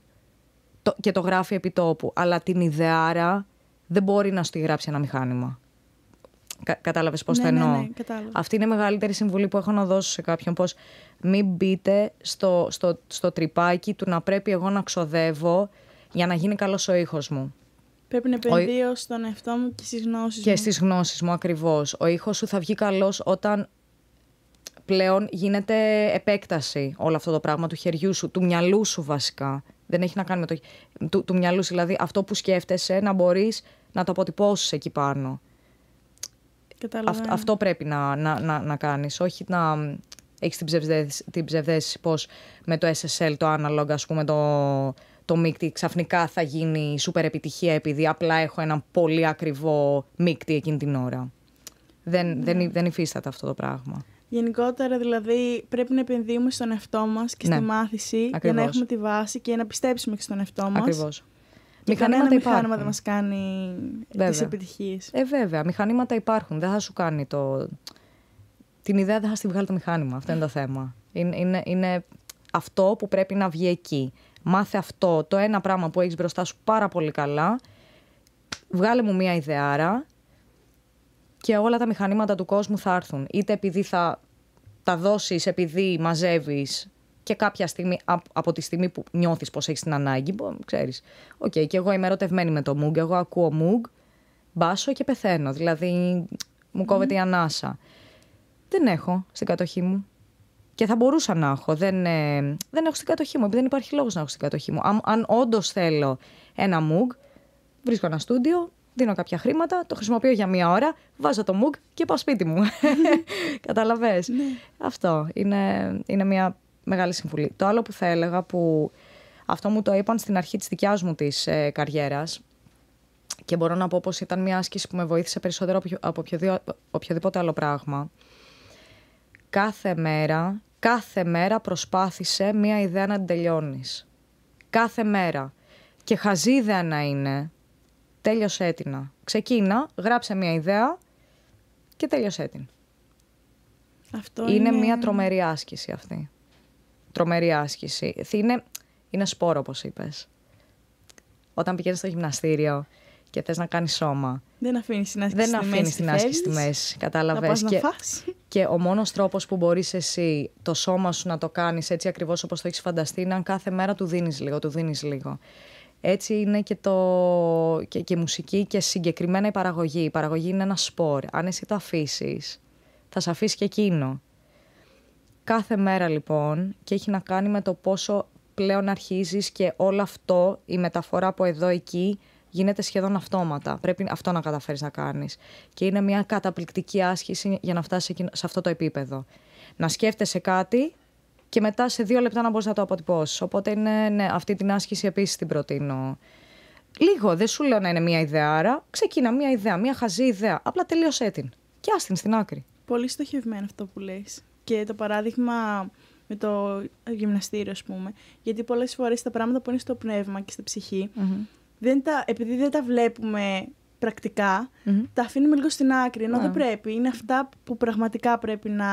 και το γράφει επί τόπου. Αλλά την ιδεάρα δεν μπορεί να σου τη γράψει ένα μηχάνημα. Κα, Κατάλαβες πώς ναι, το εννοώ; Ναι, ναι, Αυτή είναι η μεγαλύτερη συμβουλή που έχω να δώσω σε κάποιον. Πως μην μπείτε στο, στο, στο τρυπάκι του να πρέπει εγώ να ξοδεύω για να γίνει καλός ο ήχος μου. Πρέπει να επενδύω ο... στον εαυτό μου και στις γνώσεις μου. Και στις γνώσεις μου, ακριβώς. Ο ήχος σου θα βγει καλός όταν πλέον γίνεται επέκταση όλο αυτό το πράγμα του χεριού σου, του μυαλού σου βασικά. Δεν έχει να κάνει με το. του, του μυαλού, δηλαδή αυτό που σκέφτεσαι να μπορείς να το αποτυπώσεις εκεί πάνω. Καταλαβαίνω. αυτό πρέπει να, να, να, να κάνεις. Όχι να έχεις την ψευδέστηση, την ψευδέστηση πώ με το SSL, το analog, ας πούμε, το, το μίκτη ξαφνικά θα γίνει σούπερ επιτυχία επειδή απλά έχω ένα πολύ ακριβό μίκτη εκείνη την ώρα. Δεν, ναι. δεν, δεν υφίσταται αυτό το πράγμα. Γενικότερα, δηλαδή, πρέπει να επενδύουμε στον εαυτό μας και Ναι. στη μάθηση Ακριβώς. για να έχουμε τη βάση και να πιστέψουμε και στον εαυτό μας. Ακριβώς. Και κανένα μηχάνημα υπάρχουν. δεν μας κάνει Βέβαια. τι επιτυχίες. Ε, βέβαια. Μηχανήματα υπάρχουν. Δεν θα σου κάνει το. Την ιδέα δεν θα στη βγάλει το μηχάνημα. Αυτό είναι το θέμα. Είναι, είναι, είναι αυτό που πρέπει να βγει εκεί. Μάθε αυτό το ένα πράγμα που έχεις μπροστά σου πάρα πολύ καλά. Βγάλε μου μία ιδεάρα και όλα τα μηχανήματα του κόσμου θα έρθουν. Είτε επειδή θα τα δώσεις επειδή μαζεύεις και κάποια στιγμή, απ- από τη στιγμή που νιώθεις πως έχεις την ανάγκη, μπο- ξέρεις, οκ, και εγώ είμαι ερωτευμένη με το Moog, εγώ ακούω Moog, μπάσω και πεθαίνω, δηλαδή μου κόβεται η ανάσα. Δεν έχω στην κατοχή μου. Και θα μπορούσα να έχω. Δεν, ε, δεν έχω στην κατοχή μου, επειδή δεν υπάρχει λόγος να έχω στην κατοχή μου. Αν, αν όντως θέλω ένα Moog, βρίσκω ένα στούντιο, δίνω κάποια χρήματα, το χρησιμοποιώ για μία ώρα, βάζω το Moog και πάω σπίτι μου. Καταλαβες. Αυτό είναι, είναι μια μεγάλη συμβουλή. Το άλλο που θα έλεγα που αυτό μου το είπαν στην αρχή της δικιάς μου της ε, καριέρας και μπορώ να πω πως ήταν μια άσκηση που με βοήθησε περισσότερο από, από οποιοδη- οποιοδήποτε άλλο πράγμα. Κάθε μέρα, κάθε μέρα προσπάθησε μια ιδέα να την τελειώνεις. Κάθε μέρα. Και χαζή ιδέα να είναι, τέλειωσέ την. Ξεκίνα, γράψε μια ιδέα και τέλειωσέ την. Αυτό Είναι μια τρομερή άσκηση αυτή. Τρομερή άσκηση. Είναι, είναι σπόρο, όπως είπες. Όταν πηγαίνεις στο γυμναστήριο και θες να κάνεις σώμα, Δεν αφήνεις την άσκηση δεν στη αφήνεις μέση. την τι άσκηση στη θέλεις. μέση. Να Κατάλαβες. πας να Και, φας. και ο μόνος τρόπος που μπορείς εσύ το σώμα σου να το κάνεις έτσι ακριβώς όπως το έχεις φανταστεί είναι αν κάθε μέρα του δίνεις λίγο, του δίνεις λίγο. Έτσι είναι και, το, και, και η μουσική και συγκεκριμένα η παραγωγή. Η παραγωγή είναι ένα σπορ. Αν εσύ το αφήσεις, θα σε αφήσει και εκείνο. Κάθε μέρα λοιπόν και έχει να κάνει με το πόσο πλέον αρχίζεις και όλο αυτό, η μεταφορά από εδώ εκεί γίνεται σχεδόν αυτόματα. Πρέπει αυτό να καταφέρεις να κάνεις. Και είναι μια καταπληκτική άσκηση για να φτάσεις εκεί- σε αυτό το επίπεδο. Να σκέφτεσαι κάτι και μετά σε δύο λεπτά να μπορείς να το αποτυπώσεις. Οπότε είναι, ναι, αυτή την άσκηση επίσης την προτείνω. Λίγο, δεν σου λέω να είναι μια ιδέα, άρα ξεκίνα μια ιδέα, μια χαζή ιδέα. Απλά τελείωσέ την. Και άστην στην άκρη. Πολύ στοχευμένο αυτό που λες. Και το παράδειγμα με το γυμναστήριο, ας πούμε. Γιατί πολλές φορές τα πράγματα που είναι στο πνεύμα και στη ψυχη δεν τα, επειδή δεν τα βλέπουμε πρακτικά, τα αφήνουμε λίγο στην άκρη. Ενώ δεν πρέπει. Είναι αυτά που πραγματικά πρέπει να,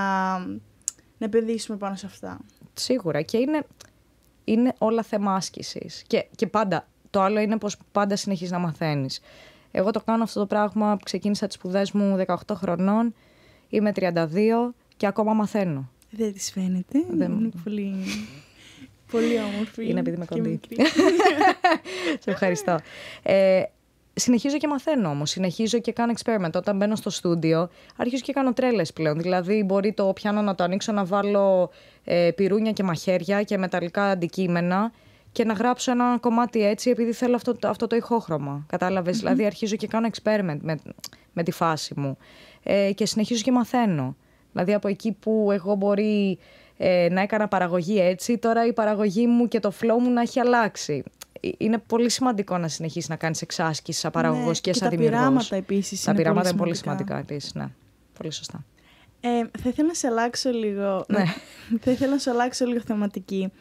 να επενδύσουμε πάνω σε αυτά. Σίγουρα. Και είναι, είναι όλα θέμα άσκησης. Και, και πάντα. Το άλλο είναι πως πάντα συνεχίζεις να μαθαίνεις. Εγώ το κάνω αυτό το πράγμα. Ξεκίνησα τις σπουδές μου 18 χρονών. Είμαι 32 και ακόμα μαθαίνω. Δεν της φαίνεται. Δεν... Είναι πολύ, πολύ όμορφη. Είναι επειδή είμαι κοντή. Σε ευχαριστώ. Ε, συνεχίζω και μαθαίνω όμως. Συνεχίζω και κάνω experiment. Όταν μπαίνω στο στούντιο, αρχίζω και κάνω τρέλες πλέον. Δηλαδή, μπορεί το πιάνο να το ανοίξω, να βάλω ε, πυρούνια και μαχαίρια και μεταλλικά αντικείμενα και να γράψω ένα κομμάτι έτσι, επειδή θέλω αυτό, αυτό το ηχόχρωμα. Κατάλαβες; Δηλαδή, αρχίζω και κάνω experiment με, με τη φάση μου. Ε, και συνεχίζω και μαθαίνω. Δηλαδή από εκεί που εγώ μπορεί ε, να έκανα παραγωγή έτσι, τώρα η παραγωγή μου και το flow μου να έχει αλλάξει. Ε, είναι πολύ σημαντικό να συνεχίσεις να κάνεις εξάσκηση σαν παραγωγός ναι, και, σαν δημιουργός. Τα πειράματα επίσης. Τα πειράματα είναι πολύ σημαντικά επίσης. Ναι. Πολύ σωστά. Ε, θα ήθελα να σε αλλάξω λίγο. Ναι. θα ήθελα να σε αλλάξω λίγο θεματική.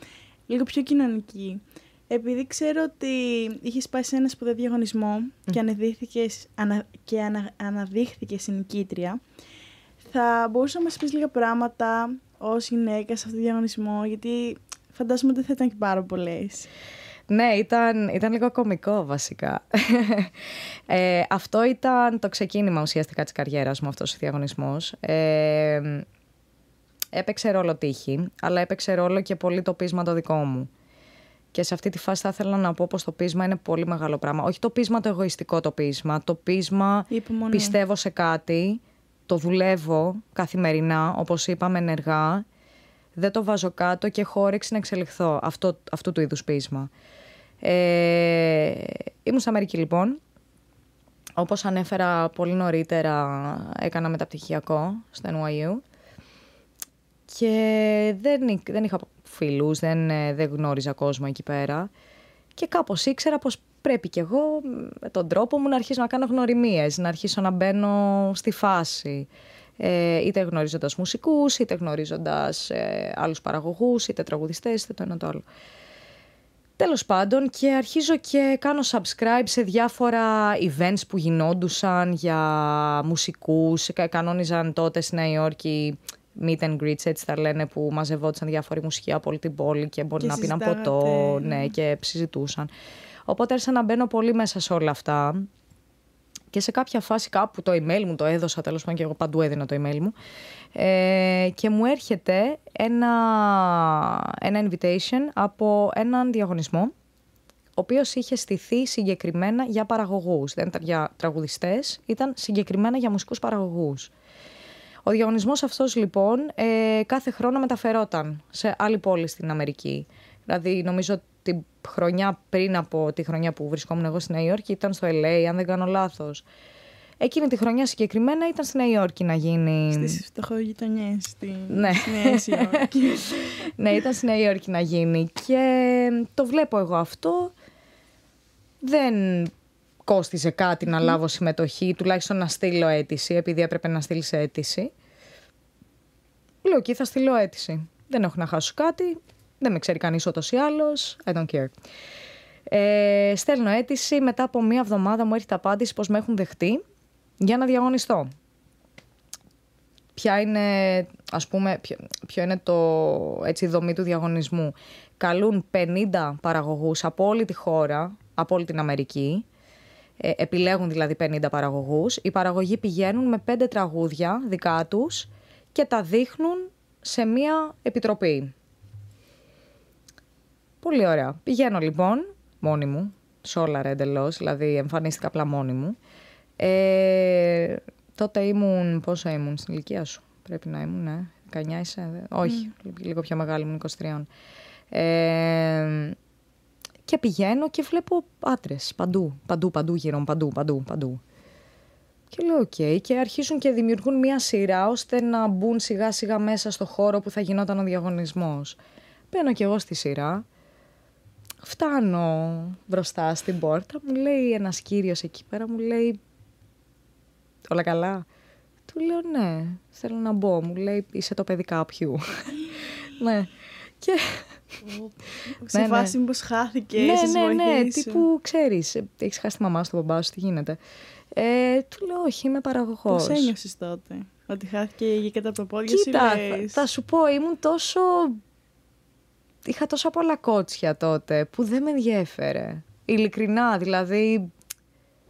Λίγο πιο κοινωνική. Επειδή ξέρω ότι είχες πάει σε ένα σπουδαίο διαγωνισμό και, αναδείχθηκες, ανα, και ανα, αναδείχθηκε συνοικήτρια, θα μπορούσα να μας πεις λίγα πράγματα ως γυναίκα σε αυτό το διαγωνισμό, γιατί φαντάζομαι ότι θα ήταν και πάρα πολλές. Ναι, ήταν, ήταν λίγο κωμικό βασικά. Ε, αυτό ήταν το ξεκίνημα ουσιαστικά της καριέρας μου αυτός ο διαγωνισμός. Ε, έπαιξε ρόλο τύχη, αλλά έπαιξε ρόλο και πολύ το πείσμα το δικό μου. Και σε αυτή τη φάση θα ήθελα να πω πως το πείσμα είναι πολύ μεγάλο πράγμα. Όχι το πείσμα το εγωιστικό το πείσμα, το πείσμα πιστεύω σε κάτι το δουλεύω καθημερινά, όπως είπαμε ενεργά, δεν το βάζω κάτω και έχω όρεξη να εξελιχθώ αυτό, αυτού του είδους ποίησμα. Ε, ήμουν στην Αμερική λοιπόν. Όπως ανέφερα πολύ νωρίτερα, έκανα μεταπτυχιακό στο NYU και δεν, δεν είχα φίλους, δεν, δεν γνώριζα κόσμο εκεί πέρα και κάπως ήξερα πως πρέπει κι εγώ με τον τρόπο μου να αρχίσω να κάνω γνωριμίες, να αρχίσω να μπαίνω στη φάση. Ε, είτε γνωρίζοντας μουσικούς, είτε γνωρίζοντας ε, άλλους παραγωγούς, είτε τραγουδιστές, είτε το ένα το άλλο. Τέλος πάντων και αρχίζω και κάνω subscribe σε διάφορα events που γινόντουσαν για μουσικούς. Κανόνιζαν τότε στη Νέα Υόρκη meet and greets, έτσι θα λένε, που μαζευόντουσαν διάφοροι μουσικοί από όλη την πόλη και μπορεί να πίναν ποτό ναι, και συζητούσαν. Οπότε άρχισα να μπαίνω πολύ μέσα σε όλα αυτά. Και σε κάποια φάση κάπου το email μου το έδωσα, τέλος πάντων και εγώ παντού έδινα το email μου. Ε, και μου έρχεται ένα, ένα invitation από έναν διαγωνισμό ο οποίος είχε στηθεί συγκεκριμένα για παραγωγούς. Δεν ήταν για τραγουδιστές, ήταν συγκεκριμένα για μουσικούς παραγωγούς. Ο διαγωνισμός αυτός λοιπόν ε, κάθε χρόνο μεταφερόταν σε άλλη πόλη στην Αμερική. Δηλαδή νομίζω την χρονιά πριν από τη χρονιά που βρισκόμουν εγώ στη Νέα Υόρκη ήταν στο LA, αν δεν κάνω λάθος. Εκείνη τη χρονιά συγκεκριμένα ήταν στη Νέα Υόρκη να γίνει. Στις φτωχογειτονιές στη ναι. Νέα Υόρκη. ναι, ήταν στη Νέα Υόρκη να γίνει. Και το βλέπω εγώ αυτό. Δεν κόστιζε κάτι να λάβω συμμετοχή, τουλάχιστον να στείλω αίτηση, επειδή έπρεπε να στείλεις αίτηση. Λέω εκεί θα στείλω αίτηση. Δεν έχω να χάσω κάτι. Δεν με ξέρει κανείς ούτως ή άλλως. I don't care. Ε, στέλνω αίτηση. Μετά από μία εβδομάδα μου έρχεται απάντηση πως με έχουν δεχτεί για να διαγωνιστώ. Ποια είναι, ας πούμε, ποιο, ποιο είναι το έτσι, δομή του διαγωνισμού. Καλούν 50 παραγωγούς από όλη τη χώρα, από όλη την Αμερική. Ε, επιλέγουν δηλαδή 50 παραγωγούς. Οι παραγωγοί πηγαίνουν με 5 τραγούδια δικά τους και τα δείχνουν σε μία επιτροπή. Πολύ ωραία. Πηγαίνω λοιπόν μόνη μου, σόλαρα εντελώς, δηλαδή εμφανίστηκα απλά μόνη μου. Ε, τότε ήμουν, πόσο ήμουν στην ηλικία σου, πρέπει να ήμουν, ναι, 19 είσαι, όχι, λίγο πιο μεγάλη, ήμουν 23. Ε, και πηγαίνω και βλέπω άντρες παντού, παντού, παντού γύρω παντού, παντού, παντού. Και λέω οκ και αρχίζουν και δημιουργούν μία σειρά ώστε να μπουν σιγά σιγά μέσα στο χώρο που θα γινόταν ο διαγωνισμός. Μπαίνω κι εγώ στη σειρά, φτάνω μπροστά στην πόρτα, μου λέει ένας κύριος εκεί πέρα, μου λέει όλα καλά; Του λέω ναι, θέλω να μπω. Μου λέει είσαι το παιδί κάποιου. ναι. Και... Σε φάση ναι. μήπως χάθηκε, ναι, ναι, ναι, τύπου ξέρεις, έχεις χάσει τη μαμά σου, τον μπαμπά σου, τι γίνεται. Ε, του λέω όχι, είμαι παραγωγός. Πώς ένιωσες τότε, ότι χάθηκε η γη κάτω από τα πόδια Κοίτα, θα, θα σου πω, ήμουν τόσο... Είχα τόσα πολλά κότσια τότε που δεν με ενδιέφερε. Ειλικρινά, δηλαδή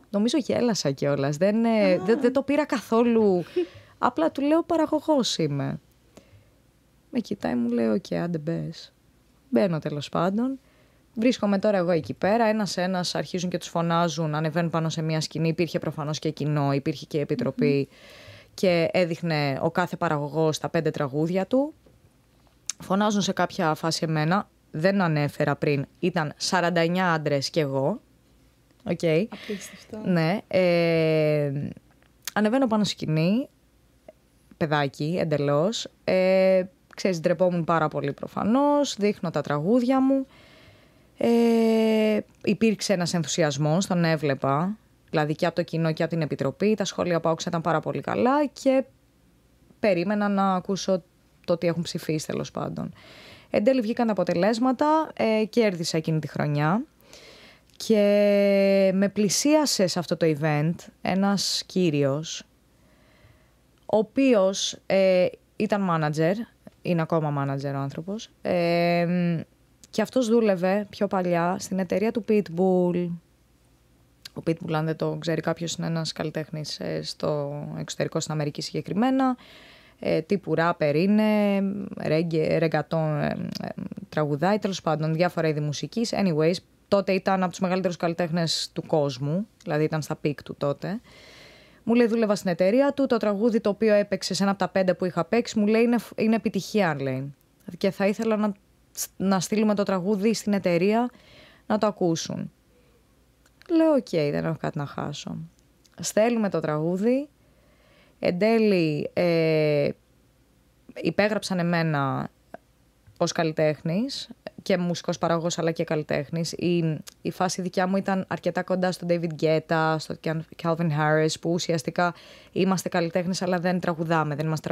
Νομίζω γέλασα κιόλας. Δεν, ε, δεν, δεν το πήρα καθόλου. Απλά του λέω παραγωγός είμαι. Με κοιτάει, μου λέει: Οκ, άντε μπες. Μπαίνω τέλος πάντων. Βρίσκομαι τώρα εγώ εκεί πέρα. Ένα-ένα αρχίζουν και τους φωνάζουν, ανεβαίνουν πάνω σε μια σκηνή. Υπήρχε προφανώς και κοινό, υπήρχε και επιτροπη Και έδειχνε ο κάθε παραγωγός τα πέντε τραγούδια του. Φωνάζουν σε κάποια φάση εμένα. Δεν ανέφερα πριν. Ήταν 49 άντρες κι εγώ. Okay. Απίστευτο. Ναι. Ε, ανεβαίνω πάνω σκηνή, παιδάκι εντελώς. Ε, ξέρεις, ντρεπόμουν πάρα πολύ προφανώς, δείχνω τα τραγούδια μου. Ε, υπήρξε ένας ενθουσιασμός, τον έβλεπα, δηλαδή και από το κοινό και από την Επιτροπή. Τα σχόλια που άκουσα ήταν πάρα πολύ καλά και περίμενα να ακούσω το ότι έχουν ψηφίσει τέλος πάντων. Εν τέλει βγήκαν τα αποτελέσματα, ε, κέρδισα εκείνη τη χρονιά. Και με πλησίασε σε αυτό το event ένας κύριος, ο οποίος ε, ήταν manager, είναι ακόμα manager ο άνθρωπος, ε, και αυτός δούλευε πιο παλιά στην εταιρεία του Pitbull. Ο Pitbull, αν δεν το ξέρει κάποιος, είναι ένας καλλιτέχνης ε, στο εξωτερικό στην Αμερική συγκεκριμένα. Ε, τύπου ράπερ είναι, ρεγκατόν τραγουδάει, τέλος πάντων διάφορα είδη μουσικής. Anyways, τότε ήταν από τους μεγαλύτερους καλλιτέχνες του κόσμου, δηλαδή ήταν στα peak του τότε. Μου λέει: Δούλευα στην εταιρεία του. Το τραγούδι το οποίο έπαιξε σε ένα από τα πέντε που είχα παίξει, μου λέει: Είναι, είναι επιτυχία, λέει. Και θα ήθελα να, να στείλουμε το τραγούδι στην εταιρεία να το ακούσουν. Λέω: Οκ, δεν έχω κάτι να χάσω. Στέλνουμε το τραγούδι. Εν τέλει, ε, υπέγραψαν εμένα ως καλλιτέχνης και μουσικός παραγωγός αλλά και καλλιτέχνης. Η, η φάση δικιά μου ήταν αρκετά κοντά στον David Guetta, στον Calvin Harris που ουσιαστικά είμαστε καλλιτέχνες αλλά δεν τραγουδάμε, δεν είμαστε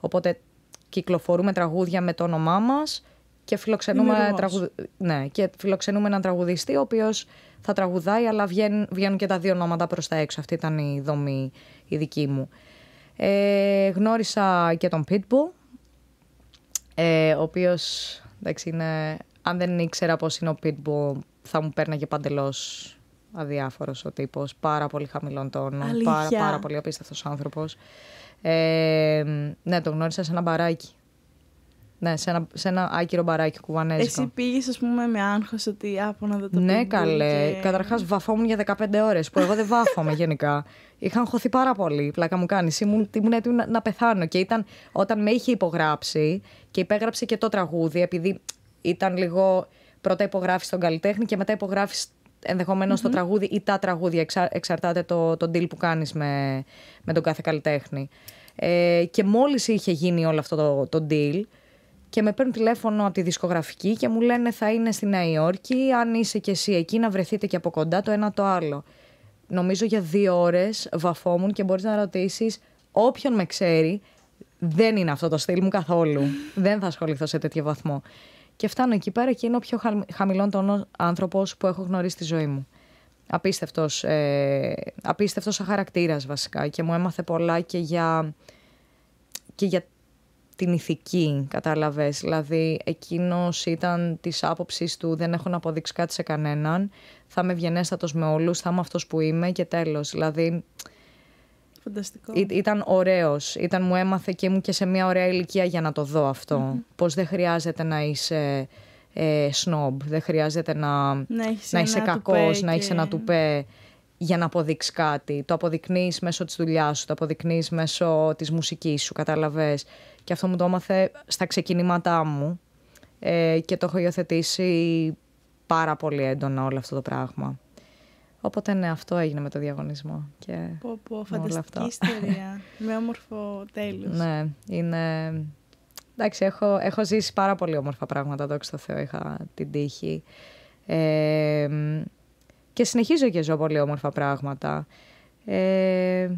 Οπότε κυκλοφορούμε τραγούδια με το όνομά μας και φιλοξενούμε, τραγου... ναι, και φιλοξενούμε έναν τραγουδιστή ο οποίος θα τραγουδάει αλλά βγαίνουν, βγαίνουν και τα δύο ονόματα προς τα έξω. Αυτή ήταν η δομή η δική μου. Ε, γνώρισα και τον Pitbull, ε, ο οποίος Εντάξει, είναι... Αν δεν ήξερα πώς είναι ο Pitbull, θα μου πέρναγε παντελώς αδιάφορος ο τύπος. Πάρα πολύ χαμηλών τόνων. Πάρα, πάρα πολύ απίστευτος άνθρωπος. Ε, ναι, τον γνώρισα σε ένα μπαράκι. Ναι, σε ένα, σε ένα άκυρο μπαράκι κουβανέζικο. Εσύ πήγες, ας πούμε, με άγχος ότι άπω να δω το Ναι, καλέ. Και... Καταρχάς, βαφόμουν για 15 ώρες, που εγώ δεν βάφομαι γενικά. Είχαν χωθεί πάρα πολύ. Πλάκα μου κάνει. Ήμουν, ήμουν έτοιμη να, να πεθάνω. Και ήταν όταν με είχε υπογράψει και υπέγραψε και το τραγούδι, επειδή ήταν λίγο. Πρώτα υπογράφεις τον καλλιτέχνη και μετά υπογράφεις ενδεχομένως mm-hmm. το τραγούδι ή τα τραγούδια. Εξα, εξαρτάται το, το deal που κάνεις με, με τον κάθε καλλιτέχνη. Ε, και μόλις είχε γίνει όλο αυτό το, το deal, και με παίρνουν τηλέφωνο από τη δισκογραφική και μου λένε θα είναι στη Νέα Υόρκη, αν είσαι και εσύ εκεί να βρεθείτε και από κοντά το ένα το άλλο. Νομίζω για δύο ώρες βαφόμουν και μπορείς να ρωτήσεις όποιον με ξέρει, δεν είναι αυτό το στυλ μου καθόλου. δεν θα ασχοληθώ σε τέτοιο βαθμό. Και φτάνω εκεί πέρα και είναι ο πιο χαμηλόν τόνο άνθρωπος που έχω γνωρίσει στη ζωή μου. Απίστευτος, ε, απίστευτος χαρακτήρας βασικά και μου έμαθε πολλά και για, και για την ηθική, κατάλαβες. Δηλαδή, εκείνος ήταν της άποψης του δεν έχω να αποδείξει κάτι σε κανέναν, θα είμαι ευγενέστατος με όλους, θα είμαι αυτός που είμαι και τέλος. Δηλαδή, Φανταστικό. ήταν ωραίος, ήταν, μου έμαθε και ήμουν και σε μια ωραία ηλικία για να το δω αυτό. Mm-hmm. Πως δεν χρειάζεται να είσαι ε, σνόμπ, δεν χρειάζεται να, να, να είσαι κακός, να έχεις ένα τουπέ για να αποδείξεις κάτι. Το αποδεικνύεις μέσω της δουλειάς σου, το αποδεικνύεις μέσω της μουσικής σου, κατάλαβες. Και αυτό μου το έμαθε στα ξεκινήματά μου ε, και το έχω υιοθετήσει πάρα πολύ έντονα όλο αυτό το πράγμα. Οπότε ναι, αυτό έγινε με το διαγωνισμό. Και Πω, πω, όλα φανταστική αυτά. ιστορία. με όμορφο τέλος. ναι, είναι... Εντάξει, έχω, έχω ζήσει πάρα πολύ όμορφα πράγματα, δόξα τω Θεώ, είχα την τύχη. Ε, μ, και συνεχίζω και ζω πολύ όμορφα πράγματα. Ε,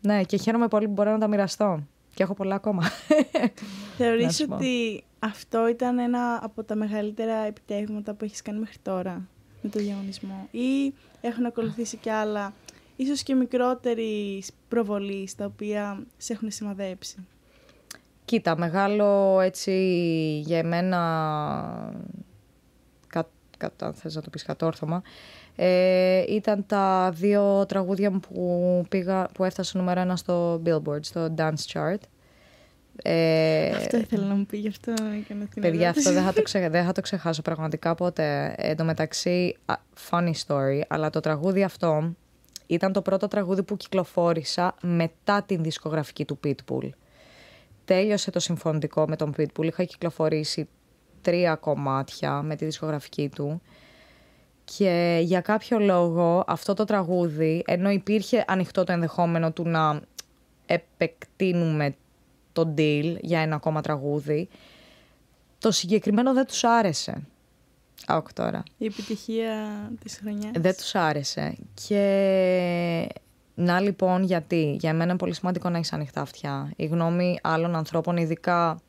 ναι, και χαίρομαι πολύ που μπορώ να τα μοιραστώ. Και έχω πολλά ακόμα. Να Θεωρείς σου πω. ότι αυτό ήταν ένα από τα μεγαλύτερα επιτεύγματα που έχεις κάνει μέχρι τώρα με το διαγωνισμό; Ή έχουν ακολουθήσει κι άλλα, ίσως και μικρότερης προβολής στα οποία σε έχουν σημαδέψει; Κοίτα, μεγάλο έτσι για εμένα, κα, κα, αν θες να το πεις κατόρθωμα, ε, ήταν τα δύο τραγούδια μου που, πήγα, που έφτασα νούμερο ένα στο Billboard, στο Dance Chart. Ε, αυτό ήθελα να μου πει, γι' αυτό έκανα την Παιδιά, ερώτηση. αυτό δεν θα, το ξε... δεν θα το ξεχάσω πραγματικά ποτέ. Εν τω μεταξύ, α, funny story, αλλά το τραγούδι αυτό ήταν το πρώτο τραγούδι που κυκλοφόρησα μετά την δισκογραφική του Pitbull. Τέλειωσε το συμφωνητικό με τον Pitbull. Είχα κυκλοφορήσει τρία κομμάτια με τη δισκογραφική του. Και για κάποιο λόγο αυτό το τραγούδι, ενώ υπήρχε ανοιχτό το ενδεχόμενο του να επεκτείνουμε το deal για ένα ακόμα τραγούδι, το συγκεκριμένο δεν τους άρεσε. Άκου τώρα. Η επιτυχία της χρονιάς. Δεν τους άρεσε. Και να λοιπόν γιατί. Για μένα είναι πολύ σημαντικό να έχεις ανοιχτά αυτιά. Η γνώμη άλλων ανθρώπων, ειδικά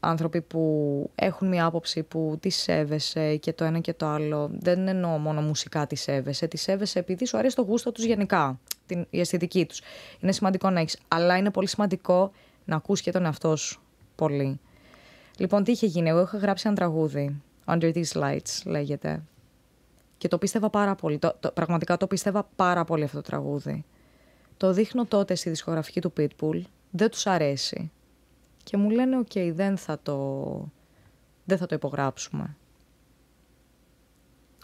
άνθρωποι που έχουν μια άποψη που τη σέβεσαι και το ένα και το άλλο. Δεν εννοώ μόνο μουσικά τη σέβεσαι. Τη σέβεσαι επειδή σου αρέσει το γούστο τους γενικά. Την, η αισθητική τους. Είναι σημαντικό να έχεις. Αλλά είναι πολύ σημαντικό να ακούς και τον εαυτό σου. Πολύ. Λοιπόν, τι είχε γίνει. Εγώ είχα γράψει ένα τραγούδι. Under These Lights λέγεται. Και το πίστευα πάρα πολύ. Το, το, πραγματικά το πίστευα πάρα πολύ αυτό το τραγούδι. Το δείχνω τότε στη δισκογραφική του Pitbull. Δεν τους αρέσει. Και μου λένε, οκ, δεν, θα το, δεν θα το υπογράψουμε.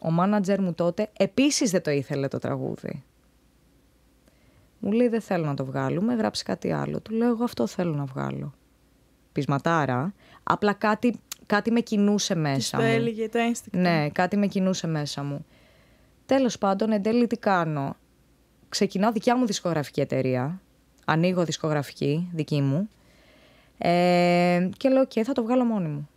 Ο μάνατζερ μου τότε επίσης δεν το ήθελε το τραγούδι. Μου λέει, δεν θέλω να το βγάλουμε, γράψει κάτι άλλο. Του λέω, εγώ αυτό θέλω να βγάλω. Πεισματάρα. Απλά κάτι, κάτι με κινούσε Της μέσα το μου. έλεγε το ένστικτο. Ναι, κάτι με κινούσε μέσα μου. Τέλος πάντων, εν τέλει τι κάνω. Ξεκινάω δικιά μου δισκογραφική εταιρεία. Ανοίγω δισκογραφική δική μου. Ε, και λέω, και θα το βγάλω μόνη μου.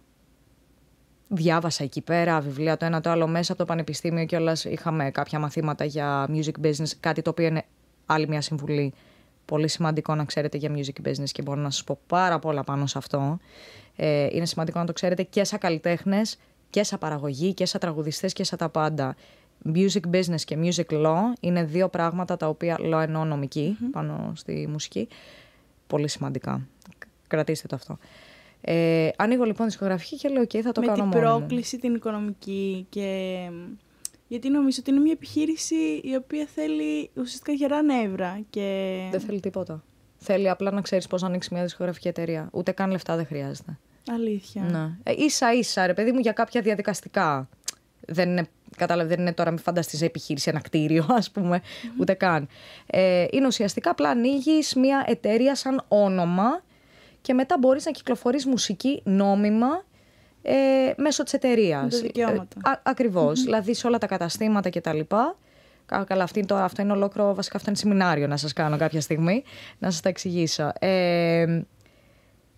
Διάβασα εκεί πέρα βιβλία το ένα το άλλο μέσα από το πανεπιστήμιο και όλα είχαμε κάποια μαθήματα για music business, κάτι το οποίο είναι άλλη μια συμβουλή πολύ σημαντικό να ξέρετε για music business και μπορώ να σας πω πάρα πολλά πάνω σε αυτό. Ε, είναι σημαντικό να το ξέρετε και σαν καλλιτέχνες και σαν παραγωγή και σαν τραγουδιστές και σαν τα πάντα. Music business και music law είναι δύο πράγματα τα οποία law εννοώ νομική, πάνω στη μουσική. Πολύ σημαντικά. Κρατήστε το αυτό. Ε, ανοίγω λοιπόν δισκογραφική και λέω: OK, θα το με κάνω την μόνη μου». πρόκληση την οικονομική και... Γιατί νομίζω ότι είναι μια επιχείρηση η οποία θέλει ουσιαστικά γερά νεύρα και... Δεν θέλει τίποτα. Θέλει απλά να ξέρεις πώς να ανοίξεις μια δισκογραφική εταιρεία. Ούτε καν λεφτά δεν χρειάζεται. Αλήθεια. Ναι. Ε, ίσα ίσα, ρε παιδί μου, για κάποια διαδικαστικά. Δεν είναι, κατάλαβε, δεν είναι τώρα, μην φανταστείς επιχείρηση, ένα κτίριο, ας πούμε, ούτε καν. Ε, είναι ουσιαστικά απλά ανοίγεις μια εταιρεία σαν όνομα και μετά μπορείς να κυκλοφορείς μουσική νόμιμα ε, μέσω της εταιρείας. Με τα δικαιώματα. ακριβως Δηλαδή σε όλα τα καταστήματα και τα λοιπά. Κα- Καλά, αυτή είναι τώρα, αυτό είναι ολόκληρο, βασικά αυτό είναι σεμινάριο να σας κάνω κάποια στιγμή, να σας τα εξηγήσω. Ε,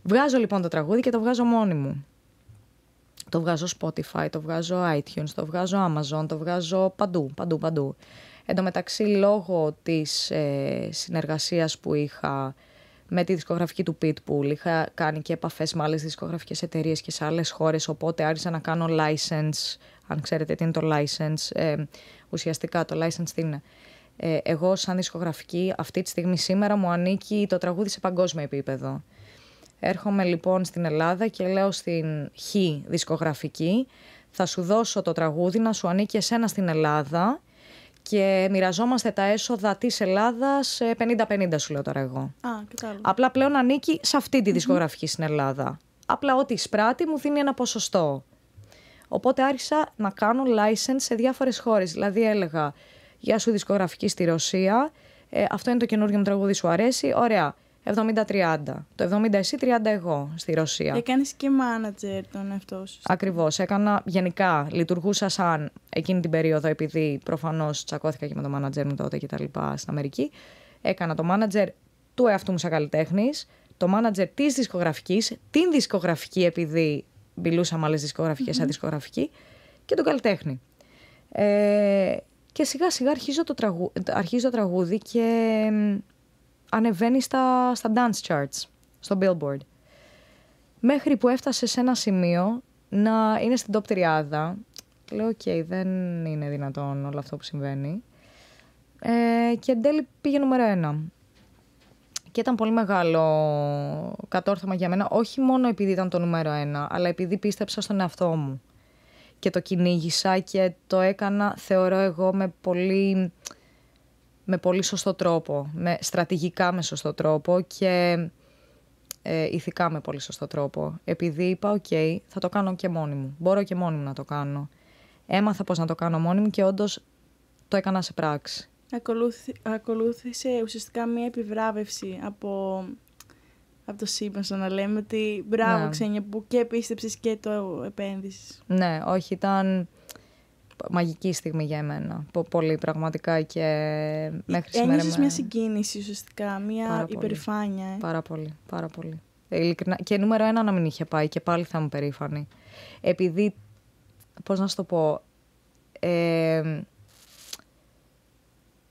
βγάζω λοιπόν το τραγούδι και το βγάζω μόνη μου. Το βγάζω Spotify, το βγάζω iTunes, το βγάζω Amazon, το βγάζω παντού, παντού, παντού. Εν τω μεταξύ, λόγω της ε, συνεργασίας που είχα με τη δισκογραφική του Pitbull, είχα κάνει και επαφές με άλλες δισκογραφικές εταιρείες και σε άλλες χώρες, οπότε άρχισα να κάνω license, αν ξέρετε τι είναι το license, ε, ουσιαστικά το license τι είναι. Ε, εγώ σαν δισκογραφική αυτή τη στιγμή σήμερα μου ανήκει το τραγούδι σε παγκόσμιο επίπεδο. Έρχομαι λοιπόν στην Ελλάδα και λέω στην Χ δισκογραφική θα σου δώσω το τραγούδι να σου ανήκει εσένα στην Ελλάδα και μοιραζόμαστε τα έσοδα της Ελλάδας ε, 50-50 σου λέω τώρα εγώ. Α, κατάλαβα. Απλά πλέον ανήκει σε αυτή τη δισκογραφική στην Ελλάδα. Απλά ό,τι εισπράττει μου δίνει ένα ποσοστό. Οπότε άρχισα να κάνω license σε διάφορες χώρες. Δηλαδή έλεγα, γεια σου δισκογραφική στη Ρωσία, ε, αυτό είναι το καινούργιο μου τραγούδι, σου αρέσει, ωραία. 70-30. Το 70 εσύ, 30 εγώ στη Ρωσία. Έκανες και manager τον εαυτό σου. Ακριβώς. Έκανα γενικά, λειτουργούσα σαν εκείνη την περίοδο, επειδή προφανώς τσακώθηκα και με το manager μου τότε και τα λοιπά στην Αμερική. Έκανα το manager του εαυτού μου σαν καλλιτέχνης, το manager της δισκογραφικής, την δισκογραφική, επειδή μιλούσα με άλλες δισκογραφικές σαν δισκογραφική, και τον καλλιτέχνη. Ε, και σιγά σιγά αρχίζω το, τραγου... αρχίζω το τραγούδι και ανεβαίνει στα, στα dance charts, στο Billboard. Μέχρι που έφτασε σε ένα σημείο να είναι στην top τριάδα. Λέω, ok, okay, δεν είναι δυνατόν όλο αυτό που συμβαίνει. Ε, και εν τέλει πήγε νούμερο ένα. Και ήταν πολύ μεγάλο κατόρθωμα για μένα, όχι μόνο επειδή ήταν το νούμερο ένα, αλλά επειδή πίστεψα στον εαυτό μου. Και το κυνήγησα και το έκανα, θεωρώ εγώ, με πολύ με πολύ σωστό τρόπο, με στρατηγικά με σωστό τρόπο και ε, ηθικά με πολύ σωστό τρόπο. Επειδή είπα, οκ, θα το κάνω και μόνη μου. Μπορώ και μόνη μου να το κάνω. Έμαθα πώς να το κάνω μόνη μου και όντως το έκανα σε πράξη. Ακολούθη, ακολούθησε ουσιαστικά μία επιβράβευση από, από το σύμπαν να λέμε ότι μπράβο ναι. Ξένια που και πίστεψες και το επένδυσες. Ναι, όχι ήταν μαγική στιγμή για εμένα. Πολύ πραγματικά και μέχρι σήμερα. Ένιωσες μια συγκίνηση ουσιαστικά, μια πάρα υπερηφάνεια. Ε; Πάρα πολύ, πάρα πολύ. Ειλικρινά. Και νούμερο ένα να μην είχε πάει και πάλι θα μου περήφανη. Επειδή, πώς να σου το πω, ε,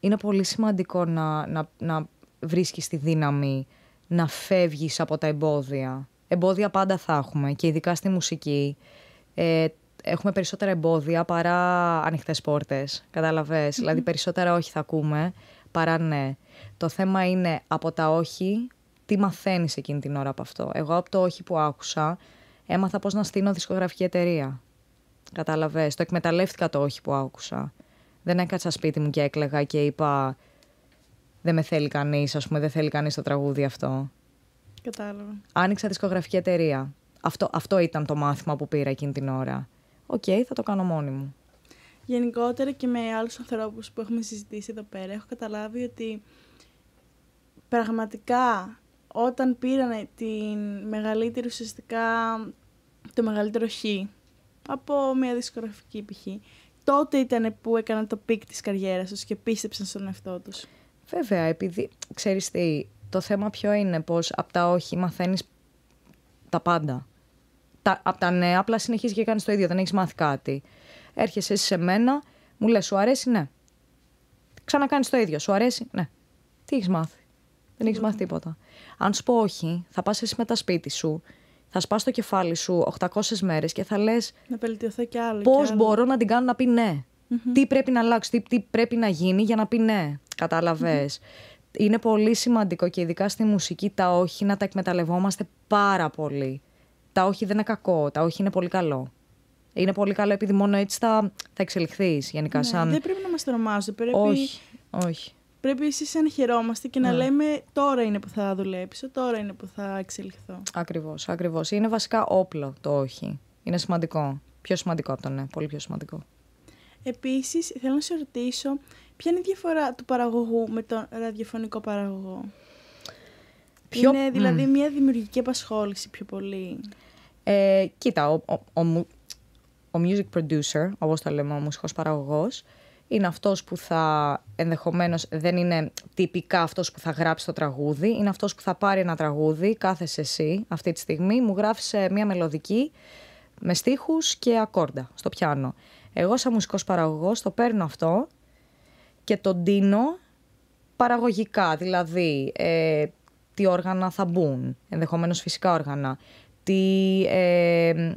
είναι πολύ σημαντικό να, να, να βρίσκεις τη δύναμη να φεύγεις από τα εμπόδια. Εμπόδια πάντα θα έχουμε και ειδικά στη μουσική. Ε, έχουμε περισσότερα εμπόδια παρά ανοιχτές πόρτες. Δηλαδή, περισσότερα όχι θα ακούμε παρά ναι. Το θέμα είναι από τα όχι, τι μαθαίνεις εκείνη την ώρα από αυτό; Εγώ από το όχι που άκουσα, έμαθα πώς να στείλω δισκογραφική εταιρεία. Κατάλαβες; Το εκμεταλλεύτηκα το όχι που άκουσα. Δεν έκατσα σπίτι μου και έκλεγα και είπα. Δεν με θέλει κανείς, ας πούμε, δεν θέλει κανείς το τραγούδι αυτό. Κατάλαβα. Άνοιξα δισκογραφική εταιρεία. Αυτό, αυτό ήταν το μάθημα που πήρα εκείνη την ώρα ok, okay, θα το κάνω μόνη μου. Γενικότερα και με άλλους ανθρώπους που έχουμε συζητήσει εδώ πέρα, έχω καταλάβει ότι πραγματικά όταν πήραν την μεγαλύτερη ουσιαστικά, το μεγαλύτερο όχι από μια δισκογραφική π.χ. Τότε ήταν που έκαναν το peak της καριέρας τους και πίστεψαν στον εαυτό τους. Βέβαια, επειδή, ξέρεις τι, το θέμα ποιο είναι, πως από τα όχι μαθαίνεις τα πάντα τα, από τα νέα, απλά συνεχίζει και κάνει το ίδιο, δεν έχεις μάθει κάτι. Έρχεσαι εσύ σε μένα, μου λες: Σου αρέσει, ναι. Ξανακάνεις το ίδιο. Σου αρέσει, ναι. Τι έχεις μάθει; Δεν έχεις μάθει τίποτα. Αν σου πω όχι, θα πας εσύ με τα σπίτι σου, θα σπάς το κεφάλι σου 800 μέρες και θα λες. Να βελτιωθώ κι άλλο. Πώς μπορώ να την κάνω να πει ναι; Τι πρέπει να αλλάξει, τι, τι, πρέπει να γίνει για να πει ναι; καταλαβε Είναι πολύ σημαντικό και ειδικά στη μουσική τα όχι να τα εκμεταλλευόμαστε πάρα πολύ τα όχι δεν είναι κακό, τα όχι είναι πολύ καλό. Είναι πολύ καλό επειδή μόνο έτσι θα, θα εξελιχθείς γενικά. Ναι, σαν... Δεν πρέπει να μας τρομάζουν. Πρέπει... Όχι, όχι. Πρέπει εσείς να χαιρόμαστε και να ναι. λέμε τώρα είναι που θα δουλέψω, τώρα είναι που θα εξελιχθώ. Ακριβώς, ακριβώς. Είναι βασικά όπλο το όχι. Είναι σημαντικό. Πιο σημαντικό από το ναι. Πολύ πιο σημαντικό. Επίσης, θέλω να σε ρωτήσω, ποια είναι η διαφορά του παραγωγού με τον ραδιοφωνικό παραγωγό; Ποιο... Είναι δηλαδή μια δημιουργική απασχόληση πιο πολύ. Ε, κοίτα, ο, ο, ο, music producer, όπως το λέμε, ο μουσικός παραγωγός, είναι αυτός που θα ενδεχομένως δεν είναι τυπικά αυτός που θα γράψει το τραγούδι, είναι αυτός που θα πάρει ένα τραγούδι, κάθεσαι εσύ αυτή τη στιγμή, μου γράφεις μια μελωδική με στίχους και ακόρντα στο πιάνο. Εγώ σαν μουσικός παραγωγός το παίρνω αυτό και το ντύνω παραγωγικά, δηλαδή ε, τι όργανα θα μπουν, ενδεχομένως φυσικά όργανα, τι ε,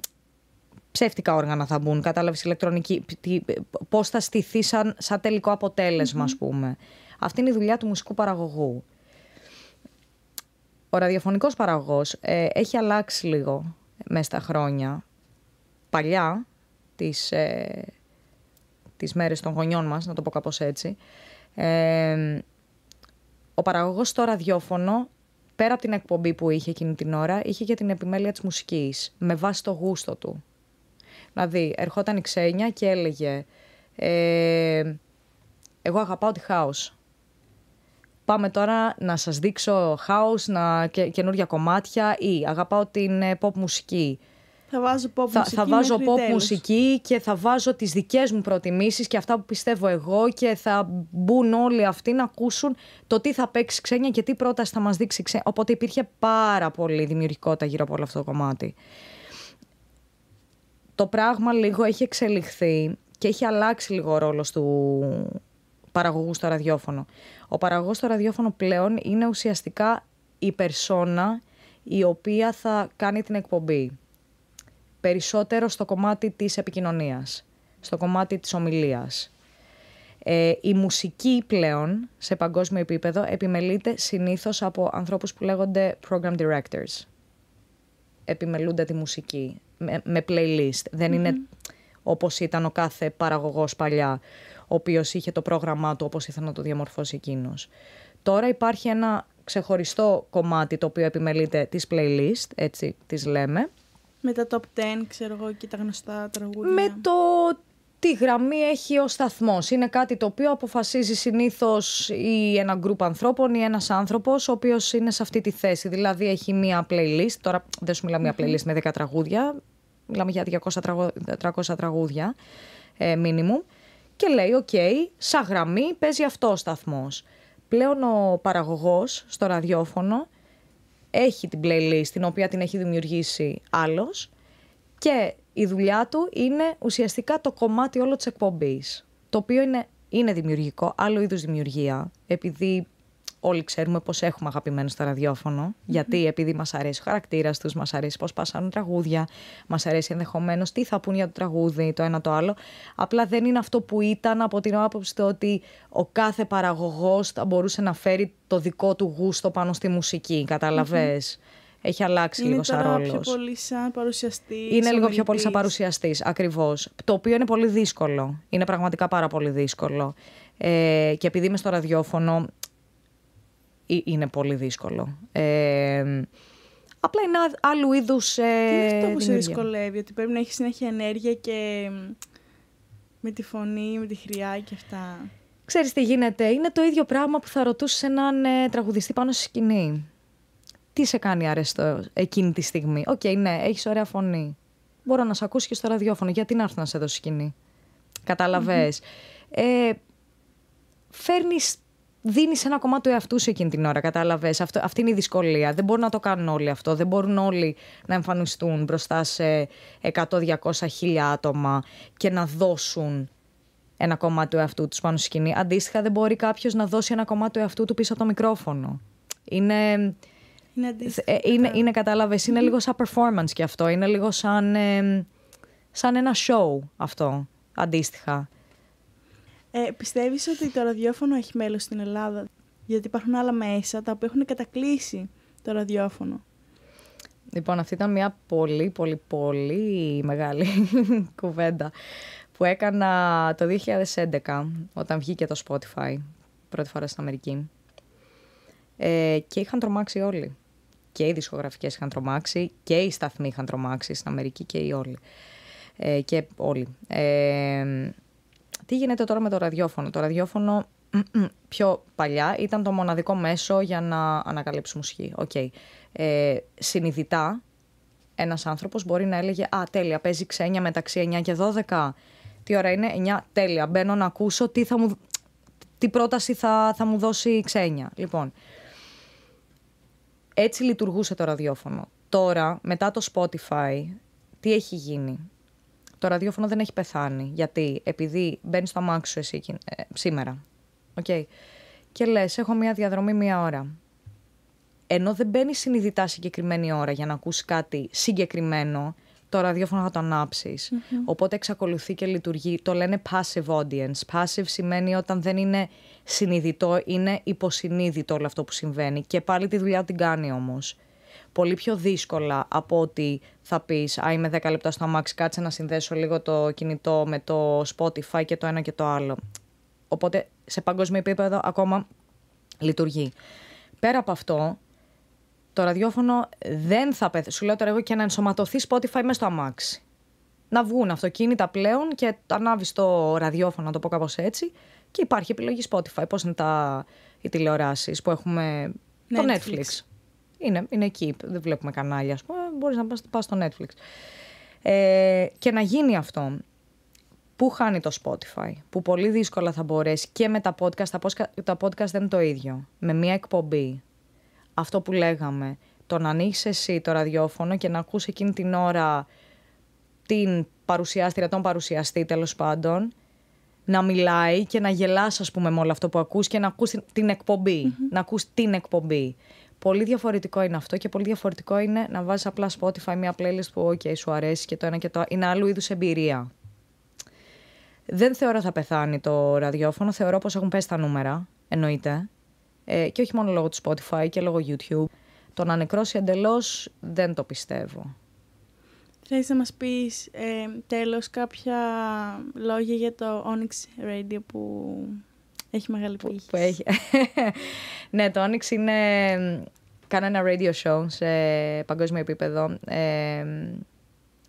ψεύτικα όργανα θα μπουν, κατάλαβες ηλεκτρονική, τι, πώς θα στηθεί σαν, σαν τελικό αποτέλεσμα, ας πούμε. Αυτή είναι η δουλειά του μουσικού παραγωγού. Ο ραδιοφωνικός παραγωγός ε, έχει αλλάξει λίγο μέσα στα χρόνια. Παλιά, τις, ε, τις μέρες των γονιών μας, να το πω κάπως έτσι, ε, ο παραγωγός στο ραδιόφωνο πέρα από την εκπομπή που είχε εκείνη την ώρα, είχε και την επιμέλεια της μουσικής, με βάση το γούστο του. Δηλαδή, ερχόταν η ξένια και έλεγε ε, «Εγώ αγαπάω τη house». πάμε τώρα να σας δείξω house, να, και, καινούργια κομμάτια ή αγαπάω την ε, pop μουσική. Θα βάζω pop Θα, μουσική θα βάζω μέχρι pop τέλους. μουσική και θα βάζω τις δικές μου προτιμήσεις και αυτά που πιστεύω εγώ και θα μπουν όλοι αυτοί να ακούσουν το τι θα παίξει ξένια και τι πρόταση θα μας δείξει ξένια. Οπότε υπήρχε πάρα πολύ δημιουργικότητα γύρω από όλο αυτό το κομμάτι. Το πράγμα λίγο έχει εξελιχθεί και έχει αλλάξει λίγο ο ρόλος του παραγωγού στο ραδιόφωνο. Ο παραγωγός στο ραδιόφωνο πλέον είναι ουσιαστικά η περσόνα η οποία θα κάνει την εκπομπή περισσότερο στο κομμάτι της επικοινωνίας, στο κομμάτι της ομιλίας. Ε, η μουσική πλέον, σε παγκόσμιο επίπεδο, επιμελείται συνήθως από ανθρώπους που λέγονται program directors. Επιμελούνται τη μουσική με, με playlist. Δεν είναι όπως ήταν ο κάθε παραγωγός παλιά, ο οποίος είχε το πρόγραμμά του όπως ήθελε να το διαμορφώσει εκείνος. Τώρα υπάρχει ένα ξεχωριστό κομμάτι το οποίο επιμελείται της playlist, έτσι τις λέμε, Με τα top 10, ξέρω εγώ, και τα γνωστά τραγούδια. με το τι γραμμή έχει ο σταθμός. Είναι κάτι το οποίο αποφασίζει συνήθως ή ένα γκρουπ ανθρώπων ή ένας άνθρωπος ο οποίος είναι σε αυτή τη θέση. Δηλαδή έχει μία playlist, τώρα δεν σου μιλάμε μια playlist με 10 τραγούδια, μιλάμε για 200 τραγου- 300 τραγούδια ε, minimum και λέει οκ, σαν γραμμή παίζει αυτό ο σταθμός. Πλέον ο παραγωγός στο ραδιόφωνο έχει την playlist την οποία την έχει δημιουργήσει άλλος και η δουλειά του είναι ουσιαστικά το κομμάτι όλο της εκπομπής. Το οποίο είναι, είναι δημιουργικό, άλλο είδους δημιουργία, επειδή όλοι ξέρουμε πώς έχουμε αγαπημένους στο ραδιόφωνο, γιατί επειδή μας αρέσει ο χαρακτήρας τους, μας αρέσει πώς πασάρουν τραγούδια, μας αρέσει ενδεχομένως τι θα πούν για το τραγούδι, το ένα το άλλο. Απλά δεν είναι αυτό που ήταν από την άποψη το ότι ο κάθε παραγωγός θα μπορούσε να φέρει το δικό του γούστο πάνω στη μουσική, καταλαβες. Έχει αλλάξει είναι λίγος σαν τώρα ρόλος. πιο πολύ σαν παρουσιαστής. Είναι λίγο πιο πολύ σαν παρουσιαστής, ακριβώς. Το οποίο είναι πολύ δύσκολο. Είναι πραγματικά πάρα πολύ δύσκολο. Ε, και επειδή είμαι στο ραδιόφωνο, ε, είναι πολύ δύσκολο. Ε, απλά είναι α- άλλου είδους. Ε, Τι είναι αυτό που σε δημιουργία. δυσκολεύει, ότι πρέπει να έχεις συνέχεια ενέργεια και μ, με τη φωνή, με τη χροιά και αυτά. Ξέρεις τι γίνεται, είναι το ίδιο πράγμα που θα ρωτούσες έναν ε, τραγουδιστή πάνω στη σκηνή. Τι σε κάνει αρεστό εκείνη τη στιγμή; Οκ, ναι, έχεις ωραία φωνή. Μπορώ να σε ακούσει και στο ραδιόφωνο. Γιατί να έρθω να σε δω στη σκηνή; καταλαβες Ε, φέρνεις, δίνεις ένα κομμάτι του εαυτού σου εκείνη την ώρα, κατάλαβες; Αυτό, αυτή είναι η δυσκολία. Δεν μπορούν να το κάνουν όλοι αυτό. Δεν μπορούν όλοι να εμφανιστούν μπροστά σε 100-200 χίλια άτομα και να δώσουν ένα κομμάτι του εαυτού τους πάνω στη σκηνή. Αντίστοιχα, δεν μπορεί κάποιος να δώσει ένα κομμάτι του εαυτού του πίσω από το μικρόφωνο. Είναι. Είναι αντίστοιχο. ε, είναι, είναι κατάλαβες, είναι λίγο σαν performance και αυτό. Είναι λίγο σαν, ε, σαν ένα show αυτό, αντίστοιχα. Ε, πιστεύεις ότι το ραδιόφωνο έχει μέλος στην Ελλάδα, γιατί υπάρχουν άλλα μέσα τα οποία έχουν κατακλείσει το ραδιόφωνο. Λοιπόν, αυτή ήταν μια πολύ, πολύ, πολύ μεγάλη κουβέντα που έκανα το 2011, όταν βγήκε το Spotify, πρώτη φορά στην Αμερική. Ε, και είχαν τρομάξει όλοι. Και οι δισκογραφικές είχαν τρομάξει και οι σταθμοί είχαν τρομάξει στην Αμερική και οι όλοι. Ε, και όλοι. Ε, τι γίνεται τώρα με το ραδιόφωνο. Το ραδιόφωνο πιο παλιά ήταν το μοναδικό μέσο για να ανακαλύψει μουσική. Οκ. Ε, συνειδητά ένας άνθρωπος μπορεί να έλεγε «Α, τέλεια, παίζει Ξένια μεταξύ 9 και 12». Τι ώρα είναι, 9, τέλεια, μπαίνω να ακούσω τι, θα μου, τι πρόταση θα, θα μου δώσει η Ξένια. Λοιπόν, έτσι λειτουργούσε το ραδιόφωνο. Τώρα, μετά το Spotify, τι έχει γίνει; Το ραδιόφωνο δεν έχει πεθάνει. Γιατί, επειδή μπαίνει στο αμάξι σου εσύ εκεί, ε, σήμερα. Okay. Και λες, έχω μία διαδρομή μία ώρα. Ενώ δεν μπαίνει συνειδητά συγκεκριμένη ώρα για να ακούσει κάτι συγκεκριμένο, το ραδιόφωνο θα το αναψει Οπότε εξακολουθεί και λειτουργεί. Το λένε passive audience. Passive σημαίνει όταν δεν είναι συνειδητό, είναι υποσυνείδητο όλο αυτό που συμβαίνει. Και πάλι τη δουλειά την κάνει όμως. Πολύ πιο δύσκολα από ότι θα πεις «Α, είμαι 10 λεπτά στο αμάξι, κάτσε να συνδέσω λίγο το κινητό με το Spotify και το ένα και το άλλο». Οπότε σε παγκόσμιο επίπεδο ακόμα λειτουργεί. Πέρα από αυτό, το ραδιόφωνο δεν θα πέθει. Σου λέω τώρα εγώ και να ενσωματωθεί Spotify μέσα στο αμάξι. να βγουν αυτοκίνητα πλέον και ανάβεις το ραδιόφωνο, να το πω κάπως έτσι, και υπάρχει επιλογή Spotify. Πώς είναι τα, οι τηλεοράσεις που έχουμε. Το Netflix. Netflix. Είναι, είναι εκεί, δεν βλέπουμε κανάλια, ας πούμε, μπορείς να πας, πας στο Netflix. Ε, και να γίνει αυτό, πού χάνει το Spotify, που πολύ δύσκολα θα μπορέσει και με τα podcast, τα podcast, τα podcast δεν είναι το ίδιο, με μια εκπομπή, αυτό που λέγαμε, το να ανοίξεις εσύ το ραδιόφωνο και να ακούσει εκείνη την ώρα την παρουσιάστρια, τον παρουσιαστή τέλος πάντων, να μιλάει και να γελάς ας πούμε με όλο αυτό που ακούς και να ακούς την εκπομπη να ακούς την εκπομπή. Πολύ διαφορετικό είναι αυτό και πολύ διαφορετικό είναι να βάζεις απλά Spotify μια playlist που ok σου αρέσει και το ένα και το άλλο. Είναι άλλου είδους εμπειρία. Δεν θεωρώ θα πεθάνει το ραδιόφωνο, θεωρώ πως έχουν πέσει τα νούμερα, εννοείται. Ε, και όχι μόνο λόγω του Spotify και λόγω YouTube. Το να νεκρώσει εντελώς δεν το πιστεύω. Θέλεις να μας πεις ε, τέλος κάποια λόγια για το Onyx Radio που έχει μεγάλη που, πύχη. που έχει. ναι, το Onyx είναι. Κάνω ένα radio show σε παγκόσμιο επίπεδο. Ε,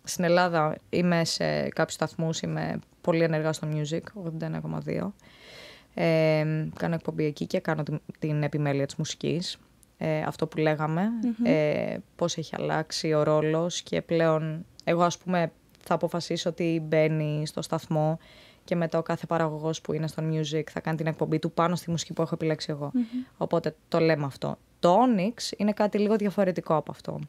στην Ελλάδα είμαι σε κάποιους σταθμούς, είμαι πολύ ενεργά στο music, 81,2. Ε, κάνω εκπομπή εκεί και κάνω την, την επιμέλεια της μουσικής. Ε, αυτό που λέγαμε, ε, πώς έχει αλλάξει ο ρόλος και πλέον εγώ ας πούμε θα αποφασίσω ότι μπαίνει στο σταθμό και μετά ο κάθε παραγωγός που είναι στο music θα κάνει την εκπομπή του πάνω στη μουσική που έχω επιλέξει εγώ. Οπότε το λέμε αυτό. Το Onyx είναι κάτι λίγο διαφορετικό από αυτό.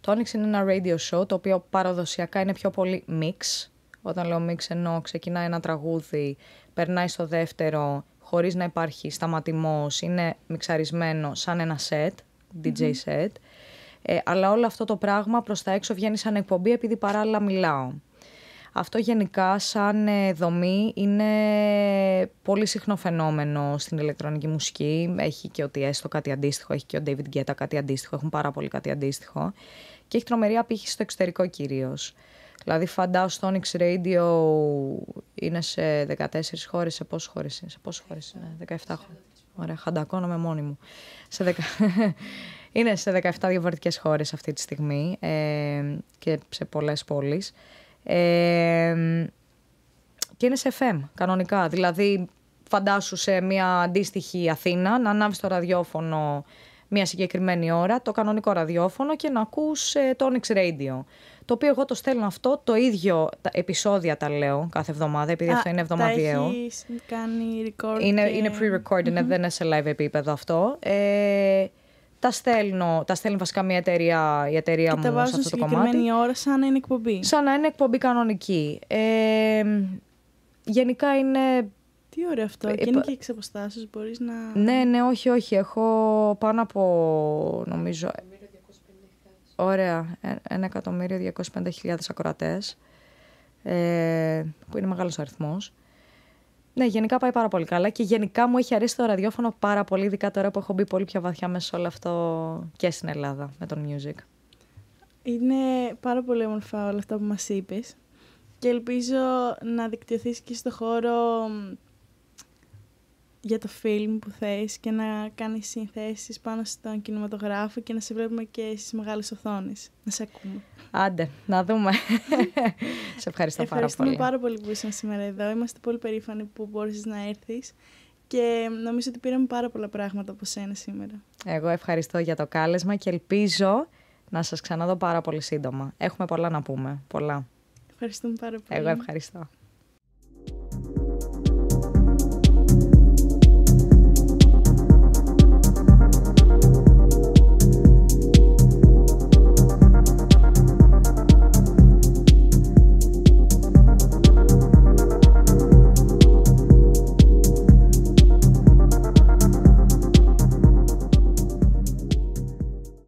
Το Onyx είναι ένα radio show το οποίο παραδοσιακά είναι πιο πολύ mix. Όταν λέω mix εννοώ ξεκινάει ένα τραγούδι, περνάει στο δεύτερο χωρίς να υπάρχει σταματημός, είναι μιξαρισμένο σαν ένα set, DJ set. Ε, αλλά όλο αυτό το πράγμα προς τα έξω βγαίνει σαν εκπομπή επειδή παράλληλα μιλάω. Αυτό γενικά σαν ε, δομή είναι πολύ συχνό φαινόμενο στην ηλεκτρονική μουσική. Έχει και ο Tiesto κάτι αντίστοιχο, έχει και ο David Guetta κάτι αντίστοιχο, έχουν πάρα πολύ κάτι αντίστοιχο. Και έχει τρομερή απήχηση στο εξωτερικό κυρίως. Δηλαδή φαντάσου στο Onyx Radio είναι σε 14 χώρες, σε πόσες χώρες είναι, σε πόσες χώρες είναι, 17 χώρες. Ωραία, χαντακώνομαι μόνη μου. Σε 10... είναι σε 17 διαφορετικές χώρες αυτή τη στιγμή ε, και σε πολλές πόλεις. Ε, και είναι σε FM κανονικά. Δηλαδή, φαντάσου σε μια αντίστοιχη Αθήνα να ανάβεις το ραδιόφωνο μια συγκεκριμένη ώρα, το κανονικό ραδιόφωνο και να ακούς ε, το Onyx Radio. Το οποίο εγώ το στέλνω αυτό, το ίδιο τα επεισόδια τα λέω κάθε εβδομάδα, επειδή Α, αυτό είναι εβδομαδιαίο. Τα έχεις κάνει record Είναι, και... είναι pre-recorded, είναι- δεν είναι σε live επίπεδο αυτό. Ε, τα στέλνω, τα στέλνει βασικά μια εταιρεία, η εταιρεία Και μου τα σε βάζω αυτό το κομμάτι. συγκεκριμένη ώρα σαν να είναι εκπομπή. Σαν να είναι εκπομπή κανονική. Ε, γενικά είναι... Τι ωραίο αυτό. Ε, και είναι πα- και εξ αποστάσεως, μπορείς να... Ναι, ναι, όχι, όχι. Έχω πάνω από, νομίζω... Ωραία. ε, Ένα εκατομμύριο 205.000 ακροατές. Ε, που είναι μεγάλος αριθμός. Ναι, γενικά πάει πάρα πολύ καλά και γενικά μου έχει αρέσει το ραδιόφωνο πάρα πολύ, ειδικά τώρα που έχω μπει πολύ πιο βαθιά μέσα σε όλο αυτό και στην Ελλάδα με τον music. Είναι πάρα πολύ όμορφα όλα αυτά που μας είπες και ελπίζω να δικτυωθείς και στο χώρο μ, για το φιλμ που θες και να κάνεις συνθέσεις πάνω στον κινηματογράφο και να σε βλέπουμε και στις μεγάλες οθόνες. Να σε ακούμε. Άντε, να δούμε. σε ευχαριστώ πάρα Ευχαριστούμε πολύ. πάρα πολύ που ήσουν σήμερα εδώ. Είμαστε πολύ περήφανοι που μπόρεσες να έρθεις και νομίζω ότι πήραμε πάρα πολλά πράγματα από σένα σήμερα. Εγώ ευχαριστώ για το κάλεσμα και ελπίζω να σας ξαναδώ πάρα πολύ σύντομα. Έχουμε πολλά να πούμε. Πολλά. Ευχαριστούμε πάρα πολύ. Εγώ ευχαριστώ.